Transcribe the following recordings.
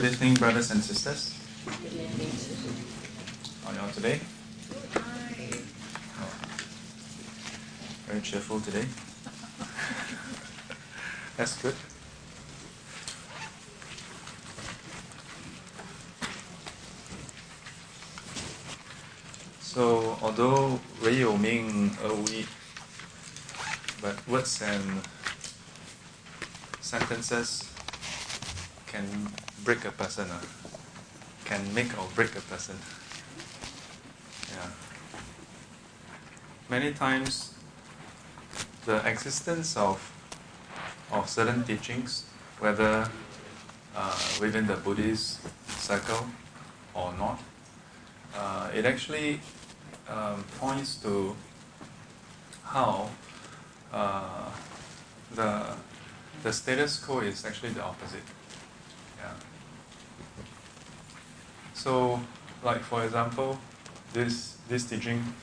Good evening, brothers and sisters. Good evening. How are you all today? Oh, very cheerful today. That's good. So, although 唯有命而无义, but words and sentences can break a person, ah, can make or break a person. Yeah. Many times, the existence of of certain teachings, whether uh, within the Buddhist circle or not, uh, it actually um, points to how uh, the the status quo is actually the opposite. Yeah. So, like for example, this this teaching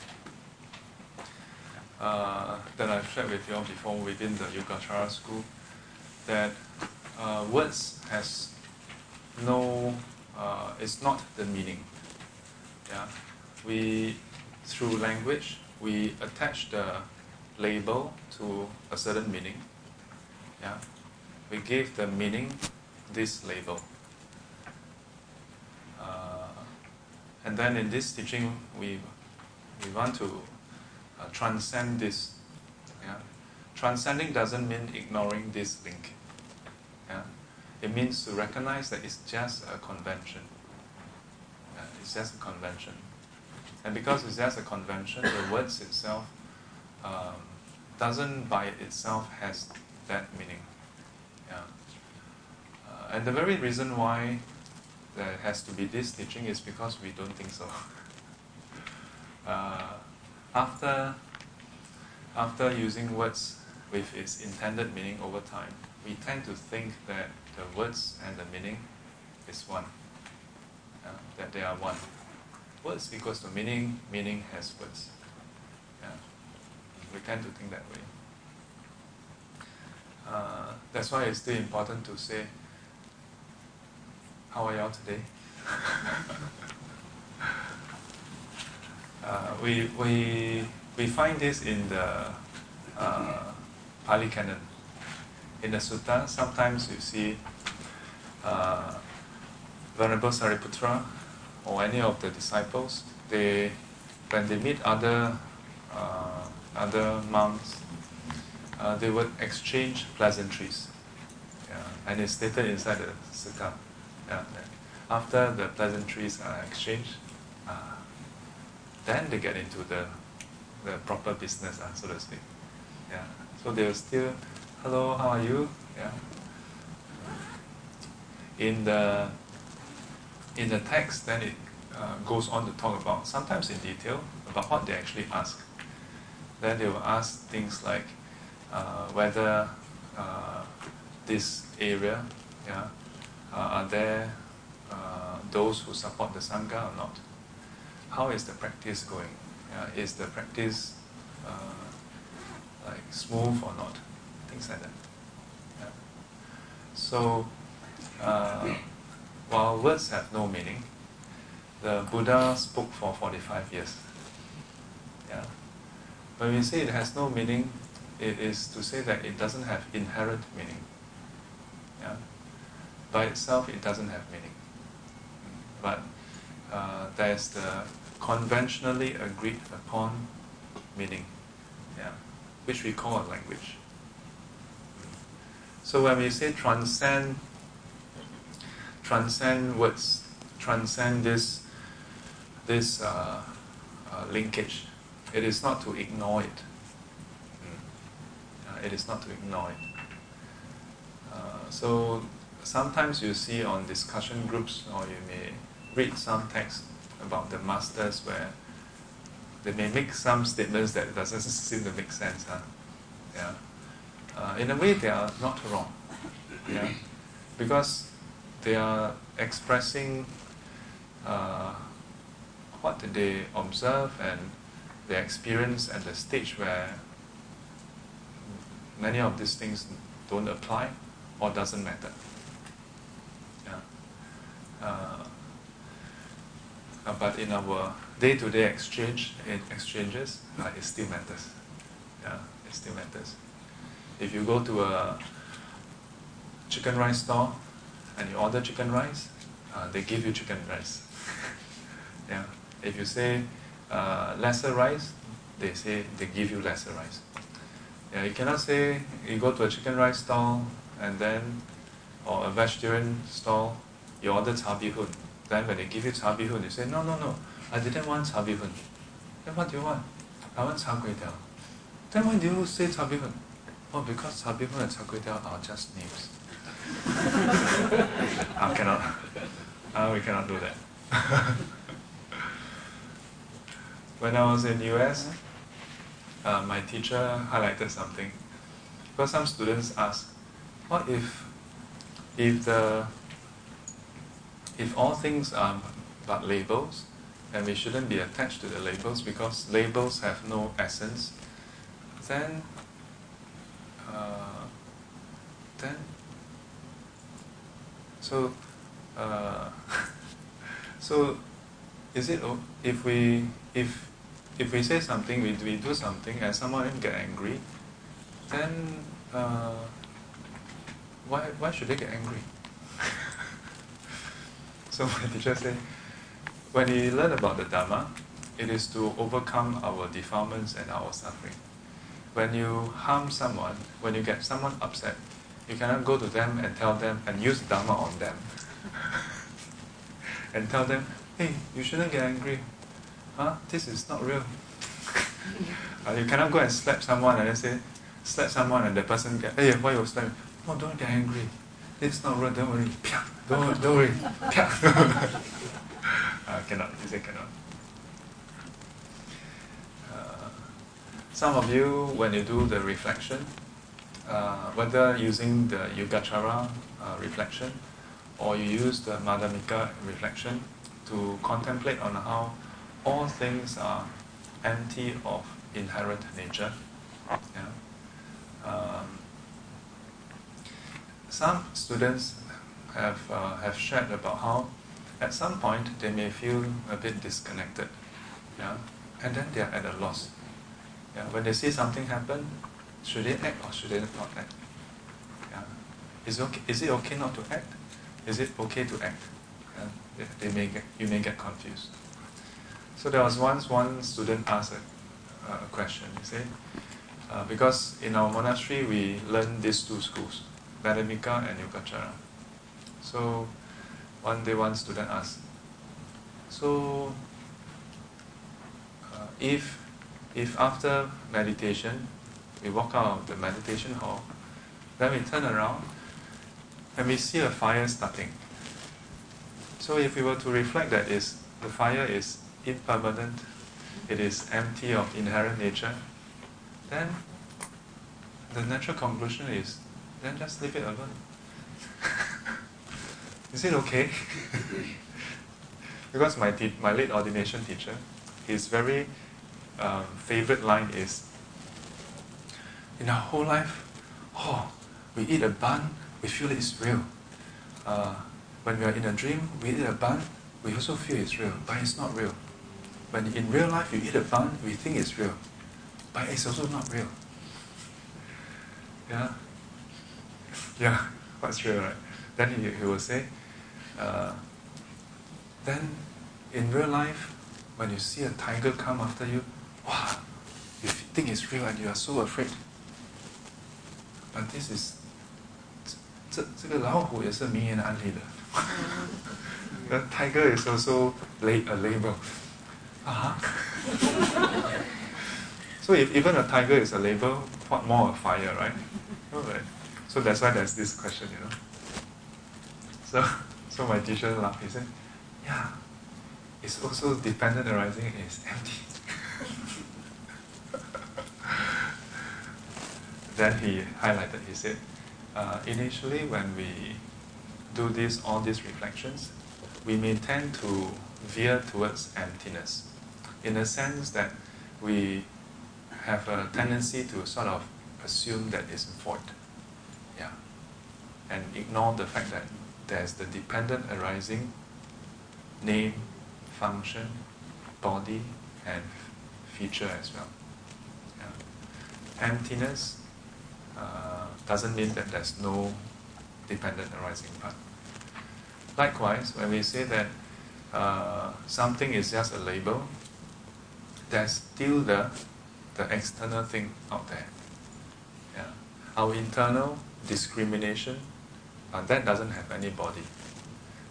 uh, that I've shared with you all before within the Yogacara school, that uh, words has no, uh, it's not the meaning. Yeah, we through language we attach the label to a certain meaning. Yeah, we give the meaning this label. And then in this teaching, we we want to uh, transcend this. Yeah, transcending doesn't mean ignoring this link. Yeah, it means to recognize that it's just a convention. Yeah, it's just a convention, and because it's just a convention, the words itself um, doesn't by itself has that meaning. Yeah. Uh, and the very reason why there has to be this teaching is because we don't think so. Uh, after, after using words with its intended meaning over time, we tend to think that the words and the meaning is one. Yeah, that they are one. Words equals to meaning, meaning has words. Yeah. We tend to think that way. Uh, that's why it's still important to say, how are y'all today? uh, we, we, we find this in the uh, Pali Canon. In the Sutta, sometimes you see uh, Venerable Sariputra or any of the disciples, they, when they meet other, uh, other monks, uh, they would exchange pleasantries. Yeah, and it's stated inside the Sutta. Yeah, after the pleasantries are exchanged, uh, then they get into the, the proper business, uh, so to speak. Yeah. So they will still, hello, how are you? Yeah. In the in the text, then it uh, goes on to talk about sometimes in detail about what they actually ask. Then they will ask things like uh, whether uh, this area, yeah, are there uh, those who support the sangha or not? How is the practice going? Yeah, is the practice uh, like smooth or not? Things like that. Yeah. So, uh, while words have no meaning, the Buddha spoke for 45 years. Yeah. When we say it has no meaning, it is to say that it doesn't have inherent meaning. Yeah? By itself, it doesn't have meaning. But uh, there's the conventionally agreed upon meaning, yeah, which we call a language. So when we say transcend, transcend words, transcend this this uh, uh, linkage, it is not to ignore it. Uh, it is not to ignore it. Uh, so sometimes you see on discussion groups, or you may read some text about the masters where they may make some statements that doesn't seem to make sense. Huh? Yeah. Uh, in a way, they are not wrong. Yeah. Because they are expressing uh, what they observe and their experience at the stage where many of these things don't apply or doesn't matter. Uh, but in our day-to-day exchange in exchanges, uh, it still matters. Yeah, it still matters. If you go to a chicken rice store and you order chicken rice, uh, they give you chicken rice. yeah. If you say uh, lesser rice, they say they give you lesser rice. Yeah, you cannot say you go to a chicken rice stall and then or a vegetarian stall, you order cha hun. Then when they give you cha hun, you say no no no, I didn't want cha hun. Then what do you want? I want cha kway teow. Then why do you say cha hun? Oh, because cha hun and cha kway teow are just names. I cannot. Uh, we cannot do that. when I was in US, uh, my teacher highlighted something. Because some students ask, what if if the if all things are but labels, and we shouldn't be attached to the labels because labels have no essence, then uh, then so uh, so is it if we if if we say something, we, we do something, and someone get angry, then uh, why, why should they get angry? so my teacher said, when we learn about the Dharma, it is to overcome our defilements and our suffering. When you harm someone, when you get someone upset, you cannot go to them and tell them and use Dharma on them. and tell them, hey, you shouldn't get angry huh, this is not real. uh, you cannot go and slap someone and then say, slap someone and the person get, hey, why you slap? Oh, don't get angry. It's not real, don't worry. Don't, don't worry. uh, cannot, you say cannot. Uh, some of you, when you do the reflection, uh, whether using the Yogacara uh, reflection or you use the Madhyamika reflection to contemplate on how all things are empty of inherent nature. Yeah. Um, some students have, uh, have shared about how at some point they may feel a bit disconnected. Yeah? And then they are at a loss. Yeah? When they see something happen, should they act or should they not act? Yeah? Is, okay, is it okay not to act? Is it okay to act? Yeah? They may get, you may get confused. So there was once one student asked a, a question. He said, uh, because in our monastery we learn these two schools, Madhyamika and Yogacara. So one day one student asked, so uh, if if after meditation we walk out of the meditation hall, then we turn around and we see a fire starting. So if we were to reflect that is the fire is impermanent, it is empty of inherent nature, then the natural conclusion is then just leave it alone. Is it okay? because my, te- my late ordination teacher, his very um, favorite line is In our whole life, oh, we eat a bun, we feel it's real. Uh, when we are in a dream, we eat a bun, we also feel it's real, but it's not real. When in real life you eat a bun, we think it's real, but it's also not real. Yeah? Yeah, what's real, right? Then he, he will say, uh, then in real life, when you see a tiger come after you, wow, you think it's real and you are so afraid. But this is 这这个老虎也是名言案例的。The tiger is also a label. Uh-huh. so if even a tiger is a label, what more a fire, right? Right. So that's why there's this question, you know. So, so my teacher laughed. He said, "Yeah, it's also dependent arising is empty." then he highlighted. He said, uh, initially when we do this, all these reflections, we may tend to veer towards emptiness in the sense that we have a tendency to sort of assume that it's void. Yeah. And ignore the fact that there's the dependent arising name, function, body, and feature as well. Yeah. Emptiness uh, doesn't mean that there's no dependent arising part. Likewise, when we say that uh, something is just a label, there's still the, the external thing out there. Yeah. Our internal discrimination, uh, that doesn't have any body.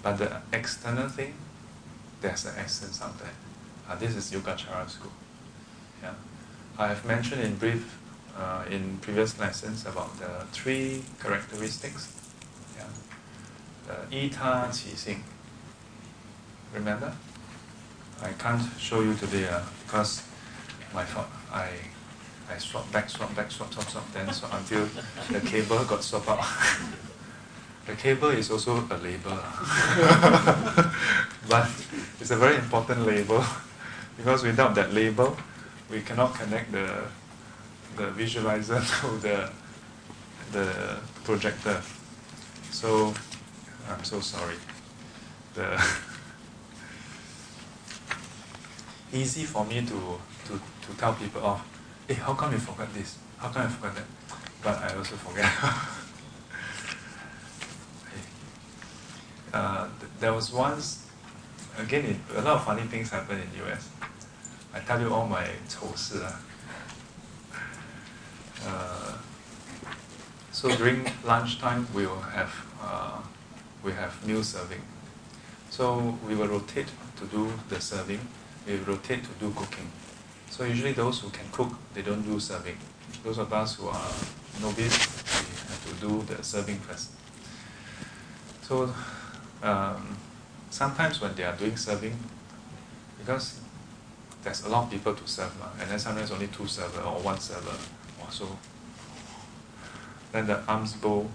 But the external thing, there's an essence out there. Uh, this is Yogacara school. Yeah. I have mentioned in brief uh, in previous lessons about the three characteristics. Yeah. The xing. Remember? I can't show you today uh, because my fault. I I swap back, swap back, swap, swap, swap, then swap until the cable got swapped out. the cable is also a label, but it's a very important label because without that label, we cannot connect the the visualizer to the the projector. So I'm so sorry. The easy for me to, to, to tell people off, hey, how come you forgot this? How come you forgot that? But I also forget. Uh, there was once, again, it, a lot of funny things happened in US. I tell you all my. Uh, so during lunchtime, we will have uh, we have meal serving. So we will rotate to do the serving we rotate to do cooking. So usually those who can cook, they don't do serving. Those of us who are novice, we have to do the serving first. So um, sometimes when they are doing serving, because there's a lot of people to serve, and then sometimes only two server or one server, or so. Then the arms bowl.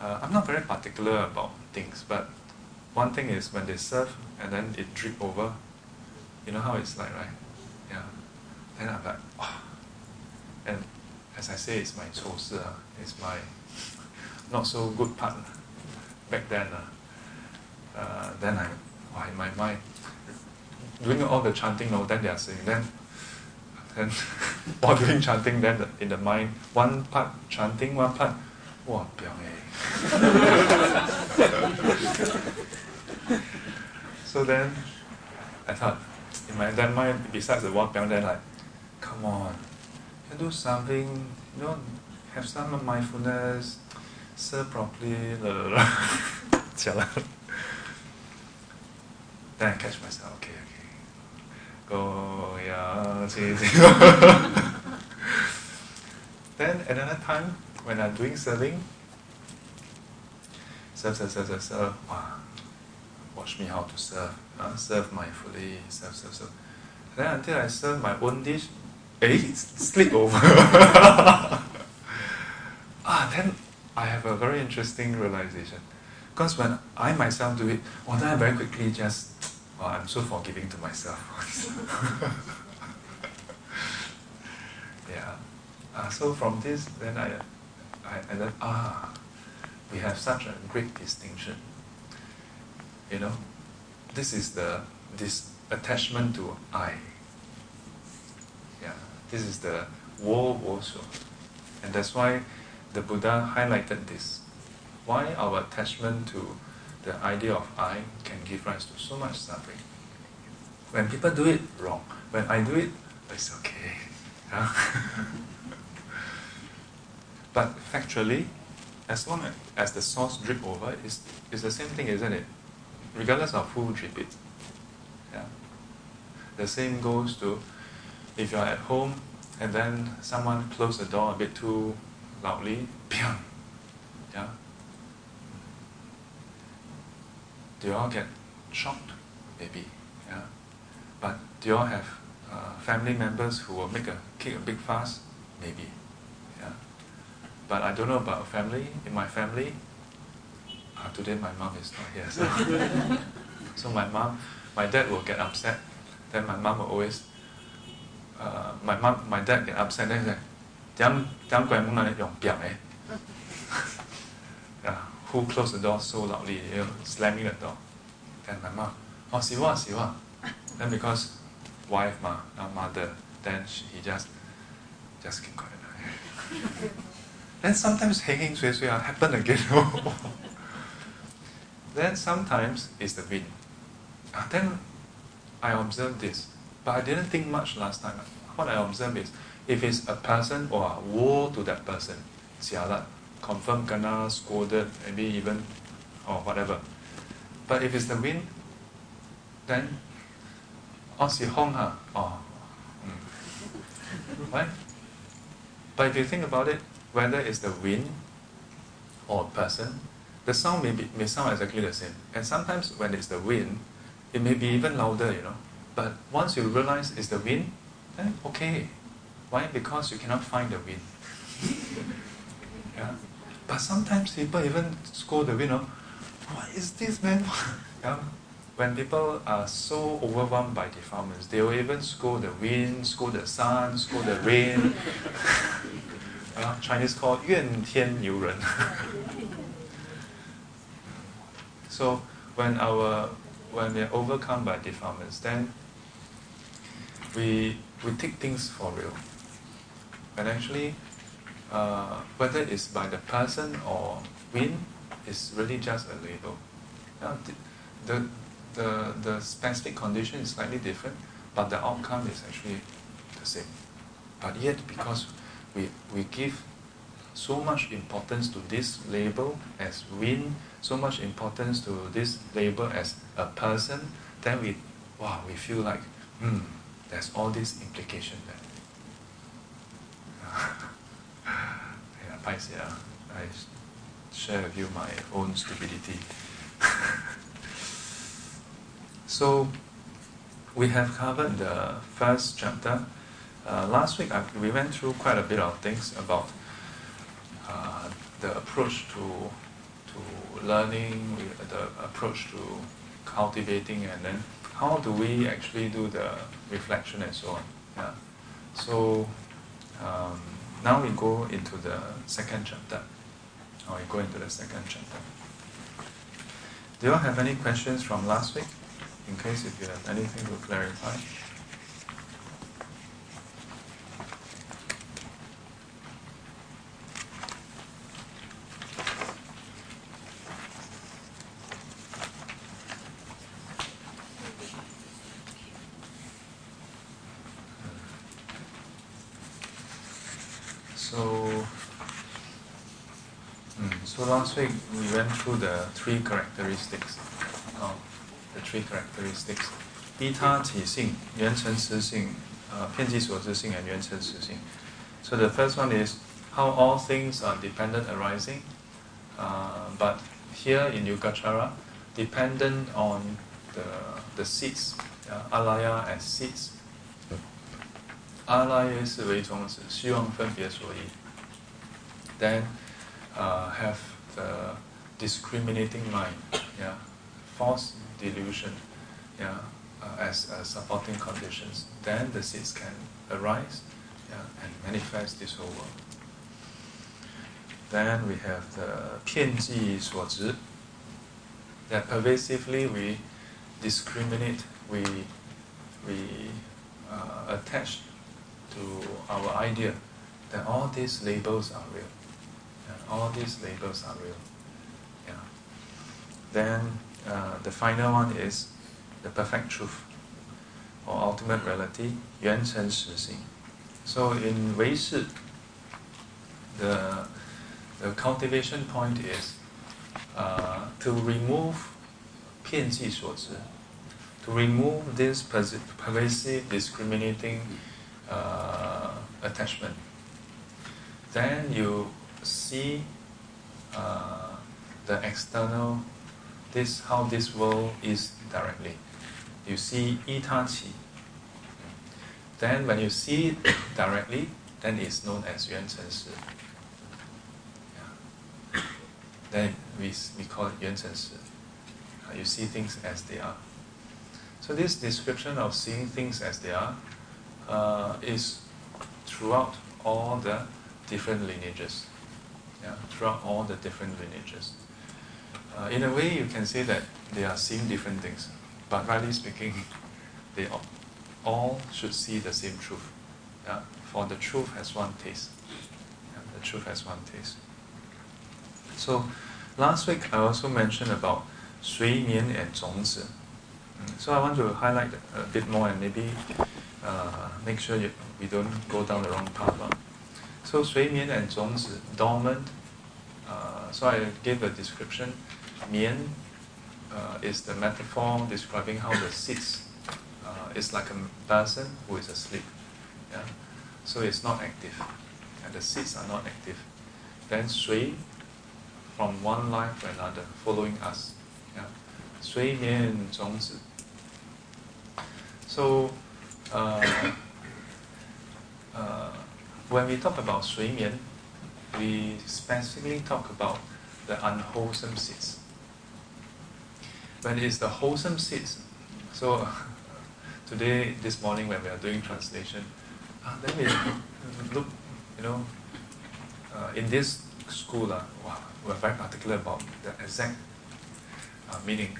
Uh, I'm not very particular about things, but one thing is when they serve and then it drip over, you know how it's like, right? Yeah. Then I'm like, oh. And as I say, it's my 丑事, uh, it's my not so good part back then. Uh, uh, then I, oh, in my mind, doing all the chanting, no, then they are saying, then, then while doing chanting, then the, in the mind, one part chanting, one part, wow, so then I thought, in my then mind besides the! one then like, come on, you do something, you know, have some mindfulness, serve properly, blah, blah, then I catch myself, okay, okay. Go, yeah, Then another time when I'm doing serving, serve, serve, serve, serve, serve, wow, watch me how to serve uh, serve mindfully, serve, serve, serve. Then until I serve my own dish, eh, slip over. ah, then I have a very interesting realization. Because when I myself do it, well, then I very quickly just, well, I'm so forgiving to myself. yeah. Uh, so from this, then I, I, I then, ah, we have such a great distinction. You know, this is the this attachment to I. Yeah, this is the wo also, and that's why the Buddha highlighted this. Why our attachment to the idea of I can give rise to so much suffering. When people do it wrong, when I do it, it's okay. But factually, as long as the sauce drip over, it's, it's the same thing, isn't it? regardless of who drip it. Yeah. The same goes to if you're at home and then someone close the door a bit too loudly, bam, yeah. Do you all get shocked? Maybe, yeah. But do you all have uh, family members who will make a kick a big fuss? Maybe, yeah. But I don't know about family. In my family, uh, today my mom is not here. So, so my mom, my dad will get upset. Then my mom will always, uh, my mom, my dad get upset. Then he's like, "Diam eh." Who closed the door so loudly, you know, slamming the door? Then my mom, Oh, Siwa, Siwa. Then because wife, ma, mother, then she, he just, just keep quiet. then sometimes hanging sui sui uh, happen again. then sometimes it's the wind. Uh, then I observe this, but I didn't think much last time. What I observe is, if it's a person, or a woe to that person, jialat, confirm kena scolded, maybe even, or whatever. But if it's the wind, then, oh, si hong ha, oh, mm. right? But if you think about it, whether it's the wind or a person, the sound may, be, may sound exactly the same. And sometimes when it's the wind, it may be even louder, you know. But once you realize it's the wind, then okay. Why? Because you cannot find the wind. yeah. But sometimes people even scold the wind, oh, what is this man? yeah. When people are so overwhelmed by defilements, they will even scold the wind, scold the sun, scold the rain. uh, Chinese call 怨天尤人. so when our when we are overcome by defilements, then we we take things for real. And actually, uh, whether it's by the person or wind, is really just a label. Now, the, the, the specific condition is slightly different, but the outcome is actually the same. But yet, because we, we give so much importance to this label as wind, so much importance to this label as a person, then we, wow, we feel like, hmm, there's all this implication there. yeah, yeah, I share with you my own stupidity. so, we have covered the first chapter. Uh, last week I, we went through quite a bit of things about uh, the approach to to learning, the approach to cultivating, and then how do we actually do the reflection and so on. Yeah. So um, now we go into the second chapter. Or we go into the second chapter. Do you all have any questions from last week? In case if you have anything to clarify. actually we went through the three characteristics, uh, the three characteristics, 依他起性、圆成实性、uh, 遍计所执性 and 圆成实性. So the first one is how all things are dependent arising, uh, but here in Yogacara, dependent on the the seats, uh, alaya as seats. Alaya 是为种子，希望分别所依。Then uh, have the discriminating mind, yeah, false delusion, yeah, uh, as uh, supporting conditions, then the seeds can arise yeah, and manifest this whole world. Then we have the 遍计所执, that pervasively we discriminate, we, we uh, attach to our idea that all these labels are real all these labels are real. Yeah. Then uh, the final one is the perfect truth or ultimate reality, Yuan Chen So in Wei Shi, the, the cultivation point is uh, to remove 遍计所执 to remove this pervasive, discriminating uh, attachment. Then you see uh, the external, this how this world is directly. You see itachi. Then when you see it directly, then it's known as yuan chen shi. Then we, we call it yuan chen shi. Uh, you see things as they are. So this description of seeing things as they are uh, is throughout all the different lineages yeah, throughout all the different lineages. Uh, in a way, you can say that they are seeing different things, but rightly speaking, they all, should see the same truth. Yeah? For the truth has one taste. Yeah? The truth has one taste. So, last week I also mentioned about Sui Mian and Zhongzi. Mm, so, I want to highlight a bit more and maybe uh, make sure you, we don't go down the wrong path. So sui and zhong is dormant. Uh, so I gave a description. Mian uh, is the metaphor describing how the seeds uh, is like a person who is asleep. Yeah? So it's not active. And the seeds are not active. Then sui from one life to another, following us. Yeah? Sui So, uh. So uh, when we talk about 水面, we specifically talk about the unwholesome seeds. When it is the wholesome seeds, so today, this morning when we are doing translation, uh, then we look, you know, uh, in this school, uh, wow, we're very particular about the exact uh, meaning.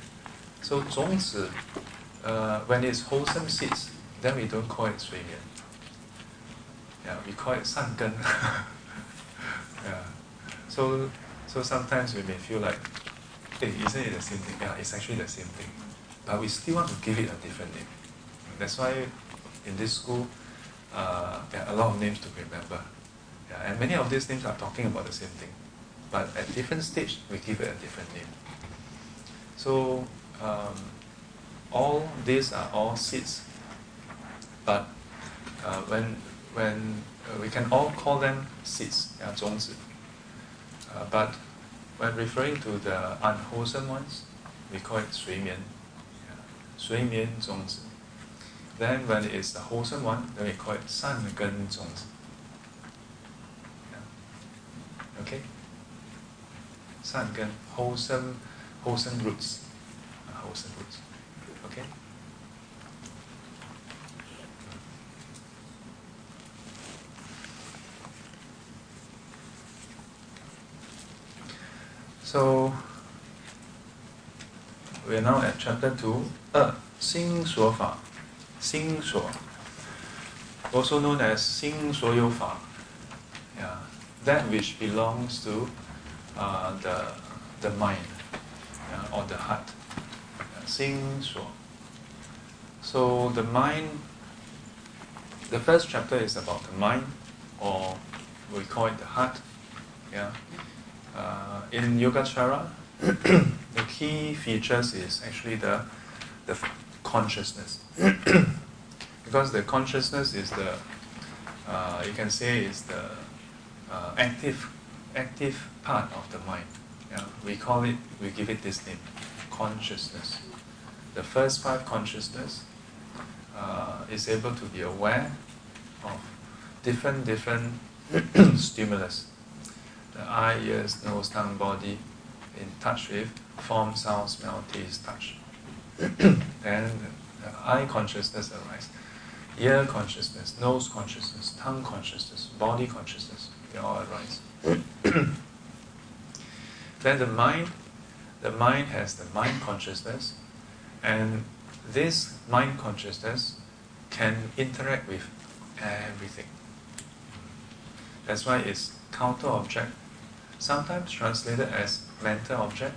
So 种子, uh, when it's wholesome seeds, then we don't call it 水面. Yeah, we call it 善根. yeah. So, so sometimes we may feel like, hey, isn't it the same thing? Yeah, it's actually the same thing. But we still want to give it a different name. That's why in this school, uh, there are a lot of names to remember. Yeah, and many of these names are talking about the same thing. But at different stage, we give it a different name. So, um, all these are all seeds. But uh, when, when uh, we can all call them seeds, yeah, 种子. Uh, but when referring to the unwholesome ones, we call it 随眠, yeah, Then when it is the wholesome one, then we call it 善根种子. Yeah. Okay? 善根, wholesome, wholesome roots. Uh, wholesome roots. So we are now at chapter 2, 二心所法 Xing Shuo, also known as Xing Shuo Yu Fa, yeah, that which belongs to uh, the, the mind yeah, or the heart. Xing Shuo. So the mind, the first chapter is about the mind, or we call it the heart. Yeah. Uh, in Yogacara, the key features is actually the, the consciousness. because the consciousness is the, uh, you can say, is the uh, active, active part of the mind. Yeah? We call it, we give it this name, consciousness. The first five consciousness uh, is able to be aware of different, different stimulus. The eye, ears, nose, tongue, body, in touch with form, sound, smell, taste, touch. then the eye consciousness arises, ear consciousness, nose consciousness, tongue consciousness, body consciousness, they all arise. then the mind, the mind has the mind consciousness, and this mind consciousness can interact with everything. That's why it's counter object, sometimes translated as mental object,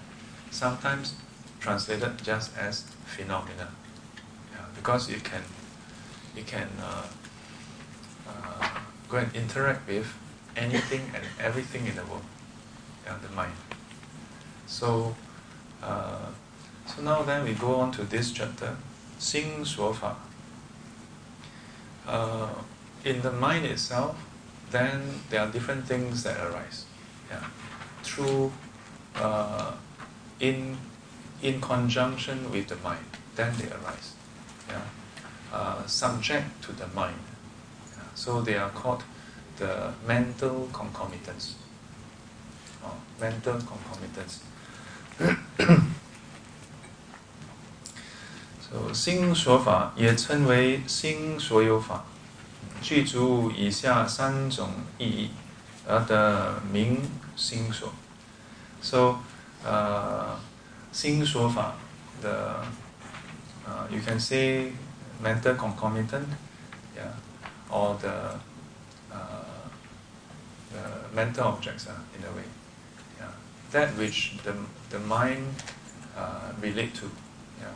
sometimes translated just as phenomena. Yeah, because you can, you can uh, uh, go and interact with anything and everything in the world, yeah, the mind. So, uh, so now then we go on to this chapter, Xing Shuo Fa. Uh, in the mind itself, then there are different things that arise Yeah, through uh, in in conjunction with the mind, then they arise. Yeah? Uh, subject to the mind. Yeah? So they are called the mental concomitants. Oh, mental concomitants. so 心说法也称为心所有法，具足以下三种意义，而得名 心所. So, uh, Shuofa, the uh, you can say mental concomitant, yeah, or the, uh, the mental objects uh, in a way, yeah, that which the the mind uh, relate to, yeah,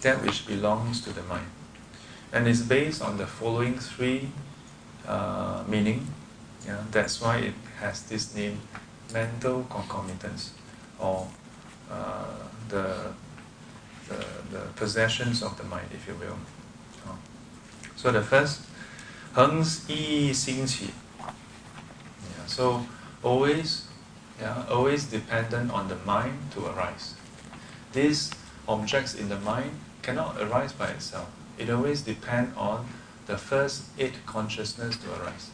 that which belongs to the mind, and is based on the following three uh, meaning, yeah. That's why it has this name, mental concomitance, or uh, the, the, the possessions of the mind, if you will. Oh. So the first, 恒一兴起. Yeah, so always, yeah, always dependent on the mind to arise. These objects in the mind cannot arise by itself. It always depends on the first eight consciousness to arise.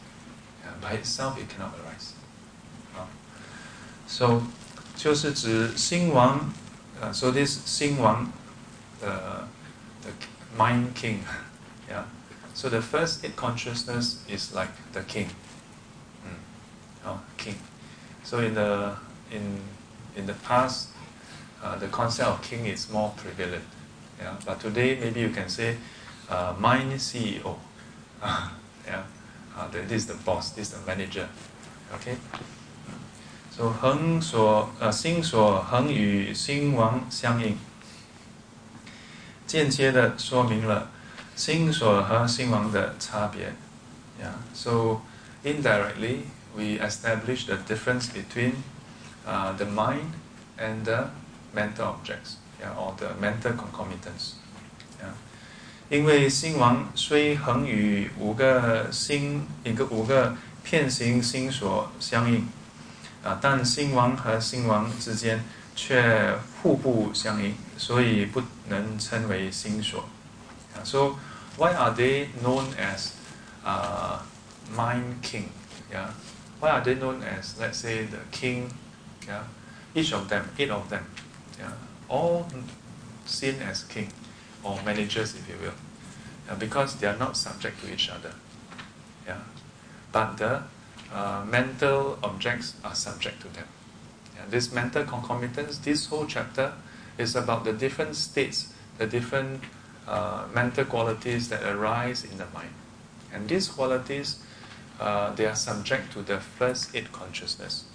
Yeah, by itself, it cannot arise. So 就是指心王，呃、uh,，so this 心王，呃、uh,，the mind king, yeah. So the first eight consciousness is like the king. Oh, king. So in the in in the past, the concept of king is more prevalent. Yeah, but today maybe you can say, uh, is CEO. yeah, this is the boss, this is the manager. Okay. So 恒所呃心所恒与心王相应，间接的说明了心所和心王的差别。Yeah. So indirectly we establish the difference between uh, the mind and the mental objects, yeah, or the mental concomitants. Yeah, 因为心王虽恒与五个心一个五个片形心所相应，啊，但心王和心王之间却互不相应，所以不能称为心所。啊，So why are they known as 啊、uh, mind king? Yeah, why are they known as let's say the king? Yeah, each of them, eight of them. Yeah, all seen as king or managers, if you will, yeah, because they are not subject to each other. Yeah, but the uh, mental objects are subject to them. Yeah, this mental concomitance, this whole chapter is about the different states, the different uh, mental qualities that arise in the mind, and these qualities uh, they are subject to the first eight consciousness.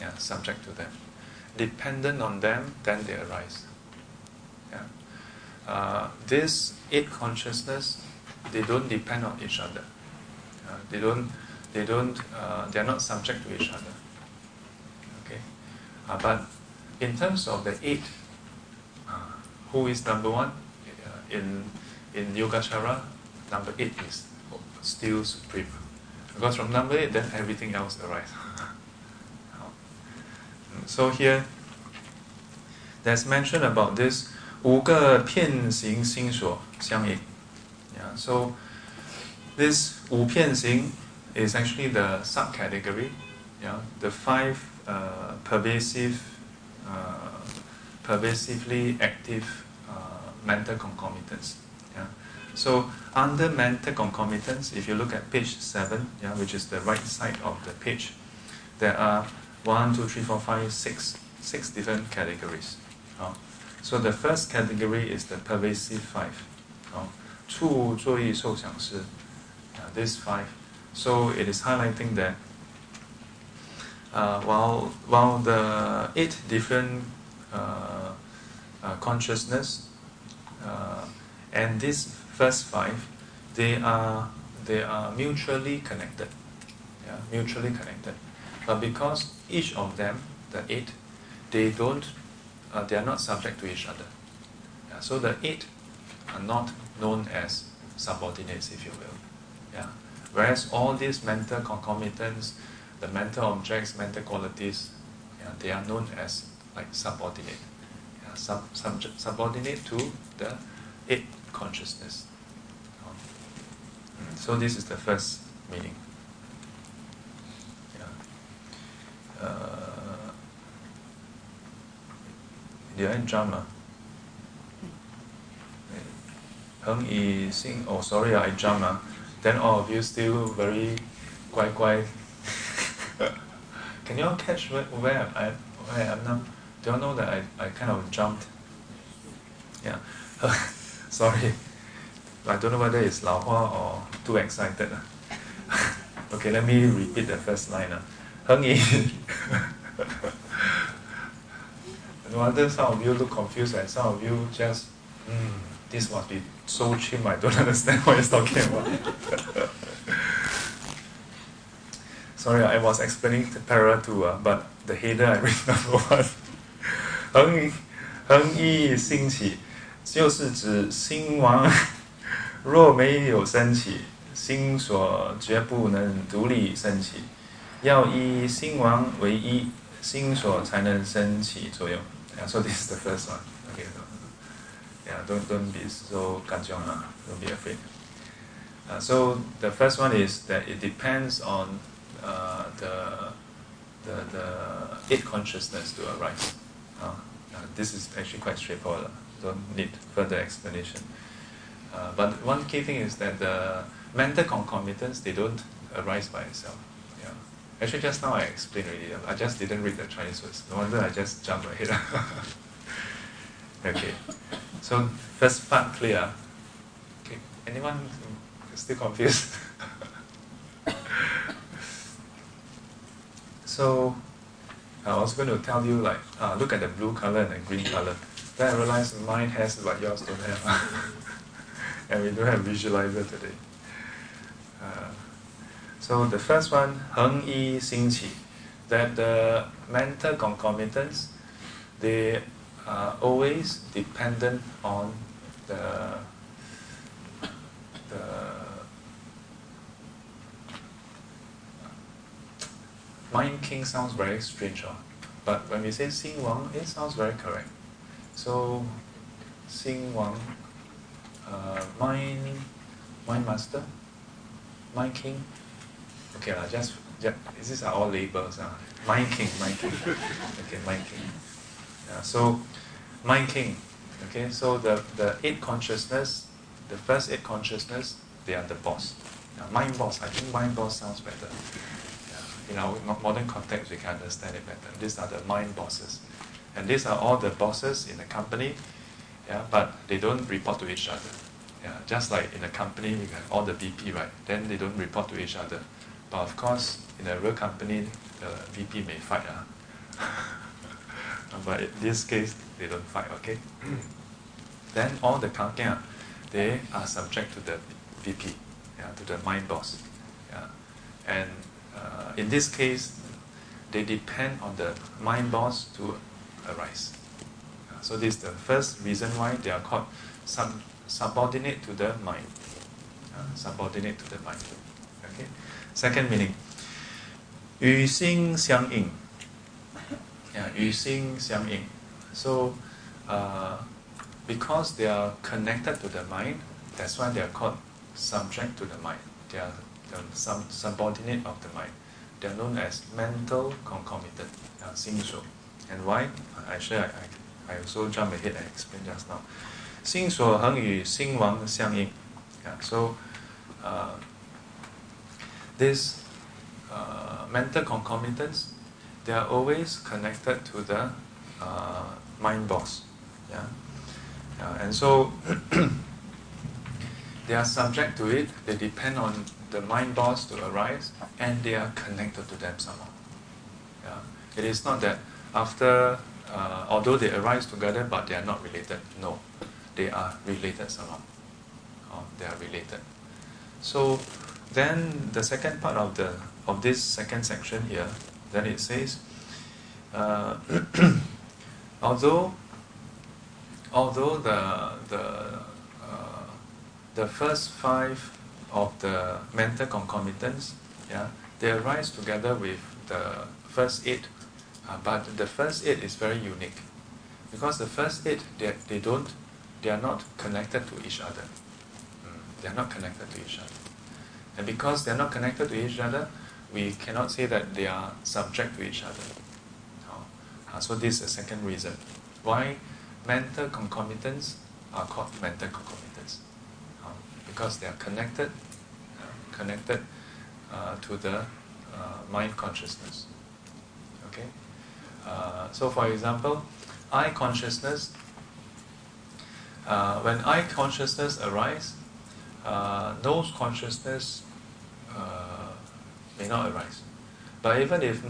Yeah, subject to them. Dependent on them, then they arise uh, this eight consciousness, they don't depend on each other. Uh, they don't, they don't uh, they are not subject to each other. Okay, uh, but in terms of the eight, uh, who is number one uh, in in Yogacara? Number eight is still supreme, because from number eight then everything else arises. so here, there's mention about this 五个遍行心所相应。Yeah, so this 五遍行 is actually the subcategory. Yeah, the five uh, pervasive, uh, pervasively active uh, mental concomitants. Yeah. So under mental concomitants, if you look at page seven, yeah, which is the right side of the page, there are one, two, three, four, five, six, six different categories. Uh, so the first category is the pervasive five. Uh, these five. So it is highlighting that uh, while, while the eight different uh, uh, consciousness uh, and these first five, they are, they are mutually connected. Yeah, mutually connected. But because each of them, the eight, they don't uh, they are not subject to each other. Yeah, so the eight are not known as subordinates, if you will. Whereas all these mental concomitants, the mental objects, mental qualities, yeah, they are known as like subordinate. Yeah, sub, sub, subordinate to the eight consciousness. Um, so this is the first meaning. Yeah. Uh, did I jump? Yi Xing, oh sorry, I jump. Ah. Then all of you still very 乖乖. Can you all catch where, where I where I am now? Do you all know that I, I kind of jumped? Yeah. Sorry, I don't know whether it's Lao Hua or too excited. okay, let me repeat the first line. Heng Yi. no wonder some of you look confused and some of you just, mm, this must be so cheap, I don't understand what you're talking about. Sorry, I was explaining the parallel to, uh, but the header I read number one. 恒恒一兴起，就是指心王若没有升起，心所绝不能独立升起，要以心王为一，心所才能升起作用。Yeah, so this is the first one. Yeah, don't don't be so kanjiong, don't be afraid. Uh, so the first one is that it depends on uh, the, the, the consciousness to arise. Uh, uh, this is actually quite straightforward. Don't need further explanation. Uh, but one key thing is that the mental concomitants, they don't arise by itself. Yeah. Actually, just now I explained already. I just didn't read the Chinese words. No wonder I just jumped ahead. okay. So first part clear. Okay. Anyone still confused? So I was going to tell you like, uh, look at the blue color and the green color. Then I realized mine has but yours don't have. and we don't have visualizer today. Uh, so the first one, Heng Yi Xing Qi, that the mental concomitants, they are always dependent on the, the Mind King sounds very strange, huh? but when we say Xing Wang, it sounds very correct. So, Xing Wang, uh, Mind, Mind Master, Mind King. Okay, uh, just, just these are all labels. Uh. Mind King, Mind King. Okay, Mind King. Yeah, so, Mind King. Okay, so the, the eight consciousness, the first eight consciousness, they are the boss. Yeah, mind boss, I think mind boss sounds better Yeah, in our modern context, we can understand it better. These are the mind bosses. And these are all the bosses in the company, yeah, but they don't report to each other. Yeah, just like in a company, you have all the VP, right? Then they don't report to each other. But of course, in a real company, the VP may fight. Uh. but in this case, they don't fight, okay? then all the Kankia, they are subject to the VP, yeah, to the mind boss. Yeah. And uh, in this case, they depend on the mind boss to arise. Uh, so this is the first reason why they are called sub- subordinate to the mind. Uh, subordinate to the mind. Okay. Second meaning, 与心相应. Yeah, 与心相应. So, uh, because they are connected to the mind, that's why they are called subject to the mind. They are some subordinate of the mind. They are known as mental concomitant, uh, And why? Actually, I, I, I also jump ahead and explain just now. 心所恒与心王相应. Yeah, so uh, this uh, mental concomitants, they are always connected to the uh, mind boss. Yeah? Uh, and so they are subject to it, they depend on the mind boss to arise, and they are connected to them somehow. Yeah. It is not that after, uh, although they arise together, but they are not related. No, they are related somehow. Oh, they are related. So then the second part of the of this second section here, then it says, uh, although although the the uh, the first five of the mental concomitants, yeah, they arise together with the first eight, uh, but the first eight is very unique. Because the first eight they, they don't they are not connected to each other. Mm, they are not connected to each other, and because they are not connected to each other, we cannot say that they are subject to each other. Uh, so this is the second reason why mental concomitants are called mental concomitants because they are connected, uh, connected uh, to the uh, mind consciousness. Okay. Uh, so, for example, eye consciousness. uh, when eye consciousness arises, uh, nose consciousness uh, may not arise. But even if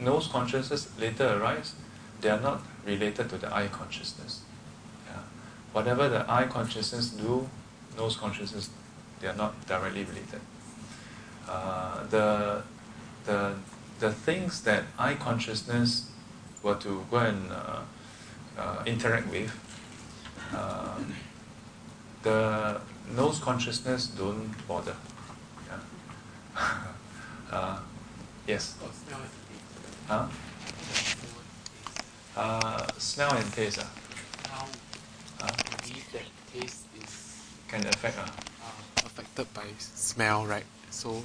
nose consciousness later arise, they are not related to the eye consciousness. Yeah. Whatever the eye consciousness do, nose consciousness, they are not directly related. Uh, the, the, the things that eye consciousness were to go and uh, uh, interact with, uh, the nose consciousness don't bother. Yeah. uh, yes. Huh? Uh, smell and taste. Uh. How Uh, that taste is can affect. Uh. uh, affected by smell, right? So,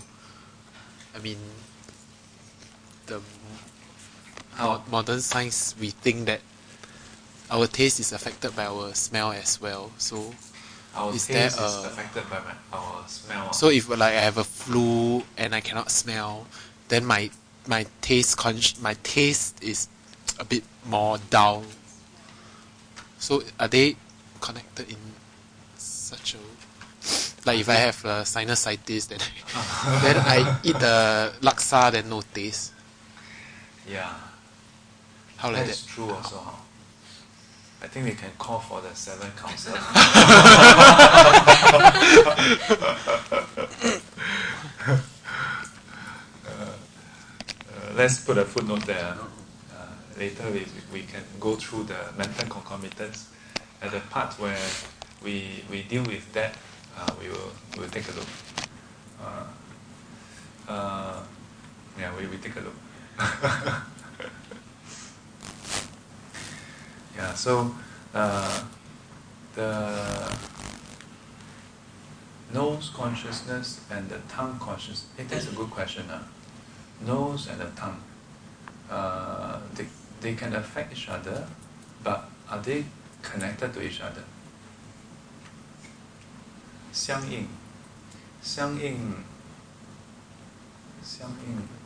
I mean, the How? mo- modern science, we think that our taste is affected by our smell as well. So, Is taste there is a- affected by my, our smell. so if like I have a flu and I cannot smell, then my my taste con- my taste is a bit more dull. So are they connected in such a like if I have a sinusitis then then I eat the laksa then no taste. yeah, How like that? true also. Huh? I think we can call for the seven council. Uh, let's put a footnote there. Uh, later we, we can go through the mental concomitants. At the part where we, we deal with that, uh, we will we'll take a look. Uh, uh, yeah, we, we take a look. yeah, so uh, the nose consciousness and the tongue consciousness. Hey, that's a good question. Huh? Nose and the tongue. Uh, they, they can affect each other, but are they connected to each other? 相应，相应，相应。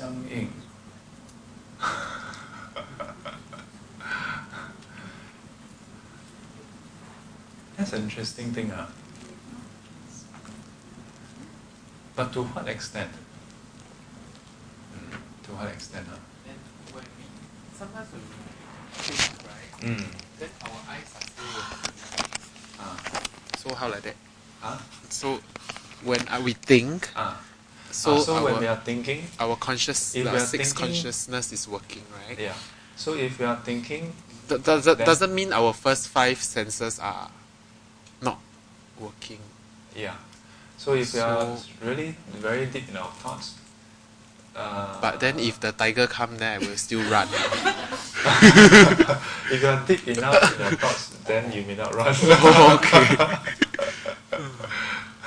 相应。That's an interesting thing, huh? But to what extent? Mm, to what extent, huh? Then when we sometimes when we think right, Mm. then our eyes are still working. Ah. So how like that? Ah. So when uh, we think, Ah. So, Ah, so our, when we are thinking, our conscious, if are sixth thinking- consciousness is working, right? yeah. So if we are thinking, Th- does that doesn't mean our first five senses are not working. yeah. So if we are really very deep in our thoughts, uh, But then if the tiger come, there, I will still run. if you are deep enough in your thoughts, then you may not run. okay.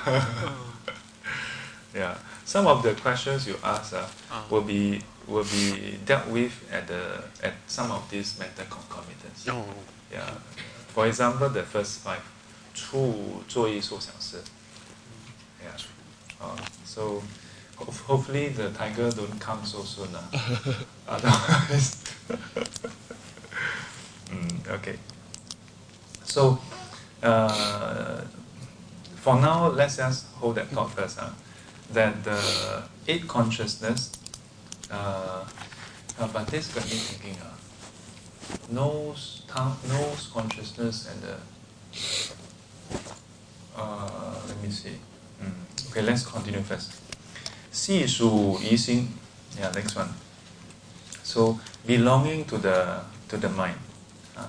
yeah Some of the questions you ask uh, Ah. will be will be dealt with at the at some of these mental concomitants. Oh. Yeah. For example, the first five, 处作意所想事. Yeah. Uh, so ho- hopefully the tiger don't come so soon. Uh. Otherwise. mm, okay. So uh, for now, let's just hold that thought first. Huh? that the eight consciousness, uh, but this got me thinking, uh, nose tongue, nose consciousness and the, uh, let me see. Mm. Okay, let's continue first. 系属于心, yeah, next one. So belonging to the to the mind. Uh,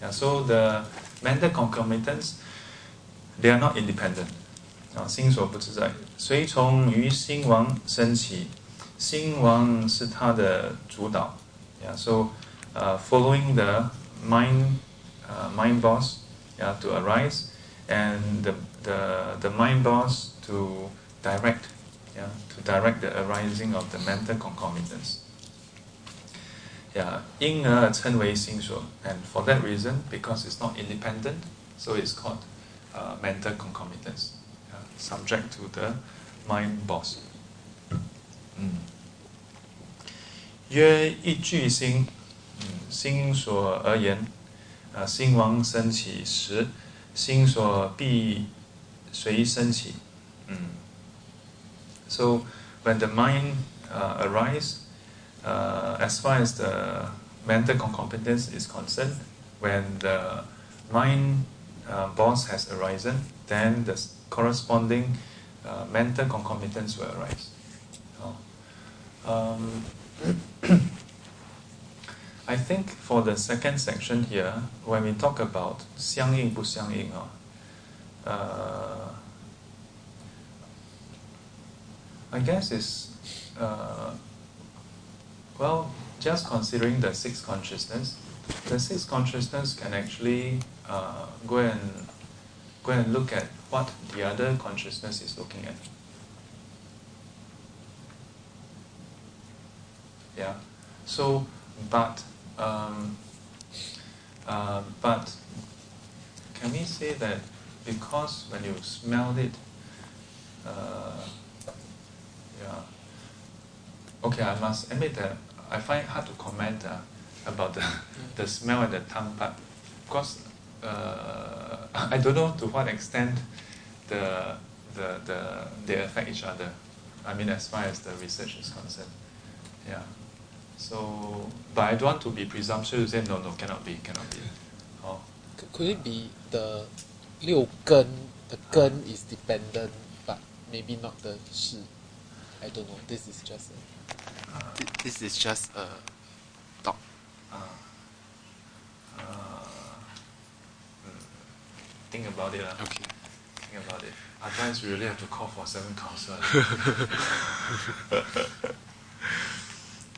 Yeah, so the mental concomitants, they are not independent. 啊，心所不自在，随从于心王升起，心王是他的主导。Yeah, so uh, following the mind, uh, mind boss, yeah, to arise, and the, the, the mind boss to direct, yeah, to direct the arising of the mental concomitants. Yeah, 因而称为心所, and for that reason, because it's not independent, so it's called uh, mental concomitants, yeah, subject to the mind boss。嗯，曰一句心，嗯，心所而言，啊，心王升起时，心所必随升起。嗯，So mm. when the mind uh, uh, as far as the mental concomitants is concerned, when the mind uh, boss has arisen, then the corresponding uh, mental concomitants will arise. Oh. Um, I think for the second section here, when we talk about 相应不相应, uh, I guess it's uh, well, just considering the six consciousness, the six consciousness can actually uh, go and go and look at what the other consciousness is looking at. Yeah. So, but um, uh, but can we say that because when you smell it, uh, yeah. Okay, I must admit that I find it hard to comment uh, about the, the smell and the tongue part because uh, I don't know to what extent the, the, the, they affect each other. I mean, as far as the research is concerned. Yeah. So, but I don't want to be presumptuous to say, no, no, cannot be, cannot be. Oh. Could it be the 六根, the 根 uh, is dependent, but maybe not the 识? I don't know. This is just a... Uh, this is just a thought. Uh, think about it. Uh. Okay. Think about it. Otherwise, we really have to call for seven counselors.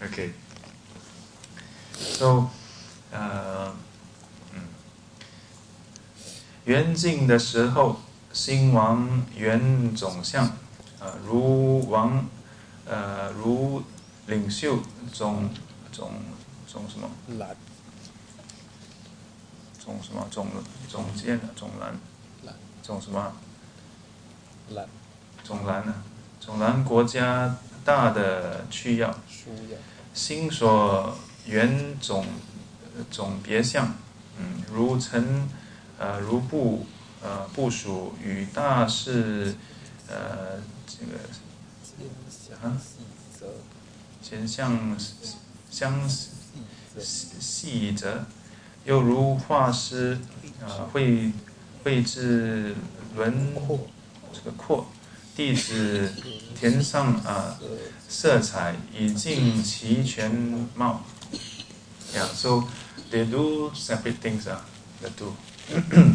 okay. So, uh, 缘尽的时候，心王缘总相，呃，如王，呃，如领袖总总总什么？蓝。总什么？总总监总蓝。蓝。总什么？蓝。总蓝呢？总蓝国家大的需要。需要。心所缘总总别相，嗯，如成。呃，如部呃部署与大事呃这个啊，前相相细则，又如画师啊绘绘制轮这个廓，弟子填上啊色彩以尽其全貌。Yeah, so they do separate things ah, the two.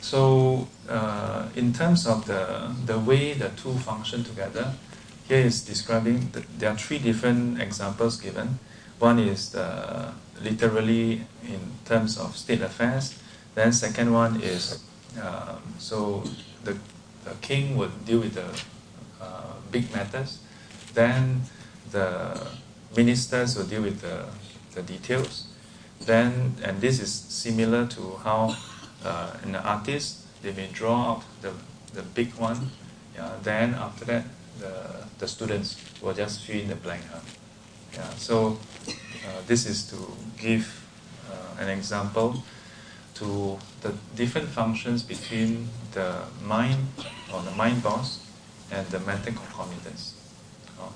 so, uh, in terms of the, the way the two function together, here is describing, the, there are three different examples given. One is the, literally in terms of state affairs. Then second one is, um, so the, the king would deal with the uh, big matters. Then the ministers will deal with the, the details. Then, and this is similar to how uh, an artist they may draw out the, the big one. Yeah, then after that, the, the students will just fill in the blank. Huh? Yeah, so uh, this is to give uh, an example to the different functions between the mind or the mind boss and the mental concomitants. Oh.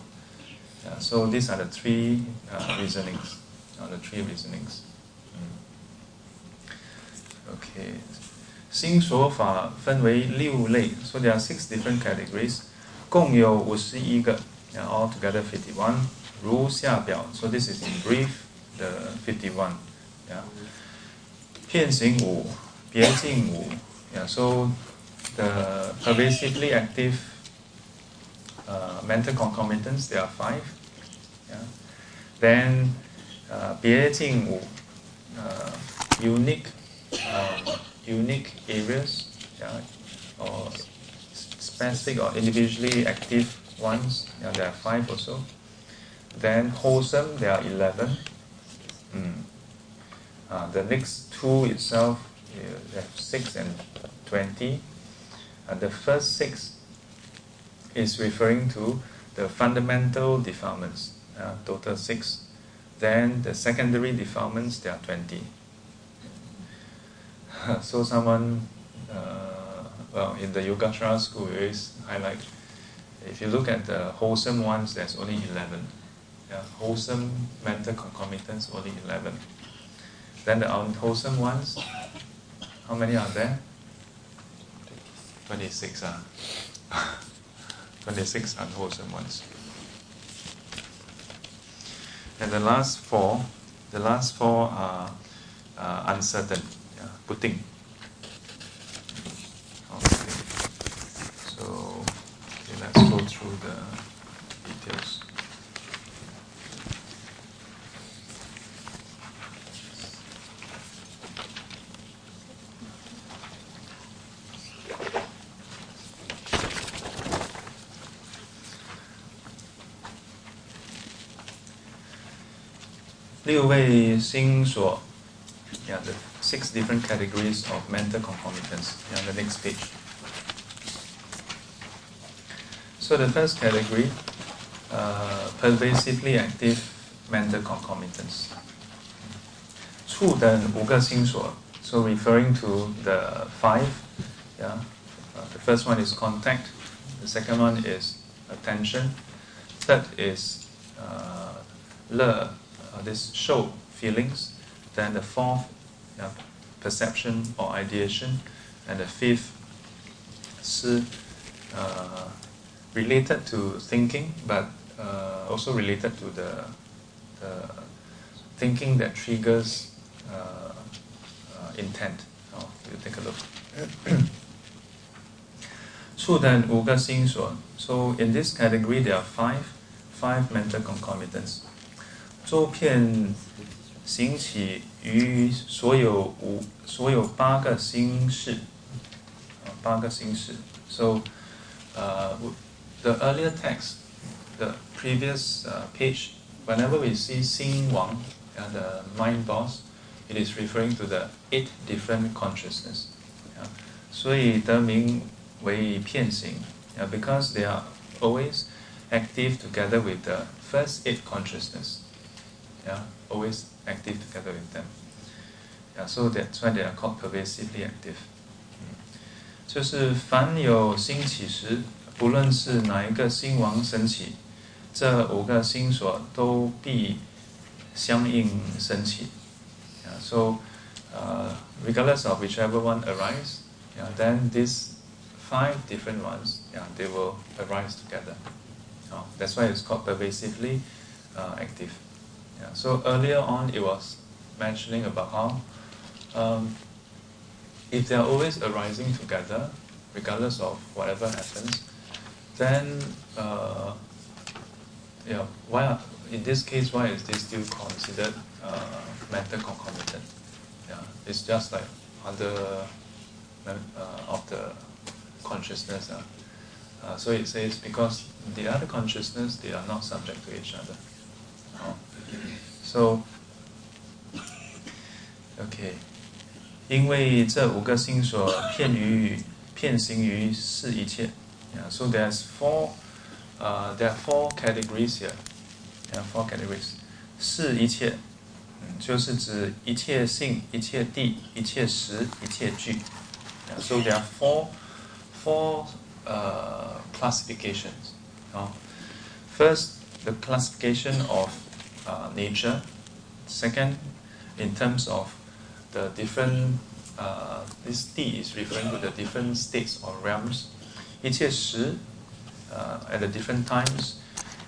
Yeah, so these are the three uh, reasonings, or the three reasonings. Okay. 心所法分为六类，so there are six different categories，共有五十一个，yeah, altogether fifty-one。 so this is in brief the fifty one yeah. 遍行舞别境舞 yeah so the pervasively active uh, mental concomitants there are five yeah. Then uh, uh unique um, unique areas yeah, or specific or individually active ones yeah, there are five or so. Then wholesome, there are 11. Mm. Uh, the next two itself, you have 6 and 20. And the first 6 is referring to the fundamental defilements, uh, total six. Then the secondary defilements, there are 20. so someone, uh, well, in the Yogacara school, we always highlight, if you look at the wholesome ones, there's only 11. Yeah, wholesome mental concomitants, only 11. Then the unwholesome ones, how many are there? 26. Uh. 26 unwholesome ones. And the last four, the last four are uh, uncertain, yeah, putting. Okay. So, okay, let's go through the details. yeah, the six different categories of mental concomitants. Yeah, the next page. So the first category, uh, pervasively active mental concomitants. 触等五个心所, so referring to the five, yeah. Uh, the first one is contact, the second one is attention, third is uh, le, uh, this show, feelings. Then the fourth, yeah, perception or ideation. And the fifth, si, uh, related to thinking, but uh, also related to the, the thinking that triggers uh, uh, intent. Oh, you take a look. 触等五个心所. So in this category, there are five, five mental concomitants. 周遍行起于所有五所有八个星市，八个星市。So, uh, the earlier text, the previous uh, page, whenever we see Xing Wang, the mind boss, it is referring to the eight different consciousness. Yeah. 所以得名为遍行, yeah, because they are always active together with the first eight consciousness yeah, always active together with them. Yeah, so that's why they are called pervasively active. Mm. 就是凡有兴起时，不论是哪一个心王升起，这五个心所都必相应升起。Yeah, so, uh, regardless of whichever one arises, yeah, then these five different ones, yeah, they will arise together. Oh, that's why it's called pervasively uh, active. Yeah, so earlier on, it was mentioning about how um, if they are always arising together, regardless of whatever happens, then uh, yeah, why are, in this case why is this still considered uh, mental concomitant? Yeah, it's just like other uh, of the consciousness. Uh. Uh, so it says because the other consciousness they are not subject to each other. So, okay，因为这五个心所骗于遍行于是一切。Yeah, so there's four, uh, there are four categories here. There are four categories. here. so there are four, four uh, classifications. You? First, the classification of uh, nature. Second, in terms of the different, uh, this T is referring to the different states or realms. 一切时, uh, at the different times.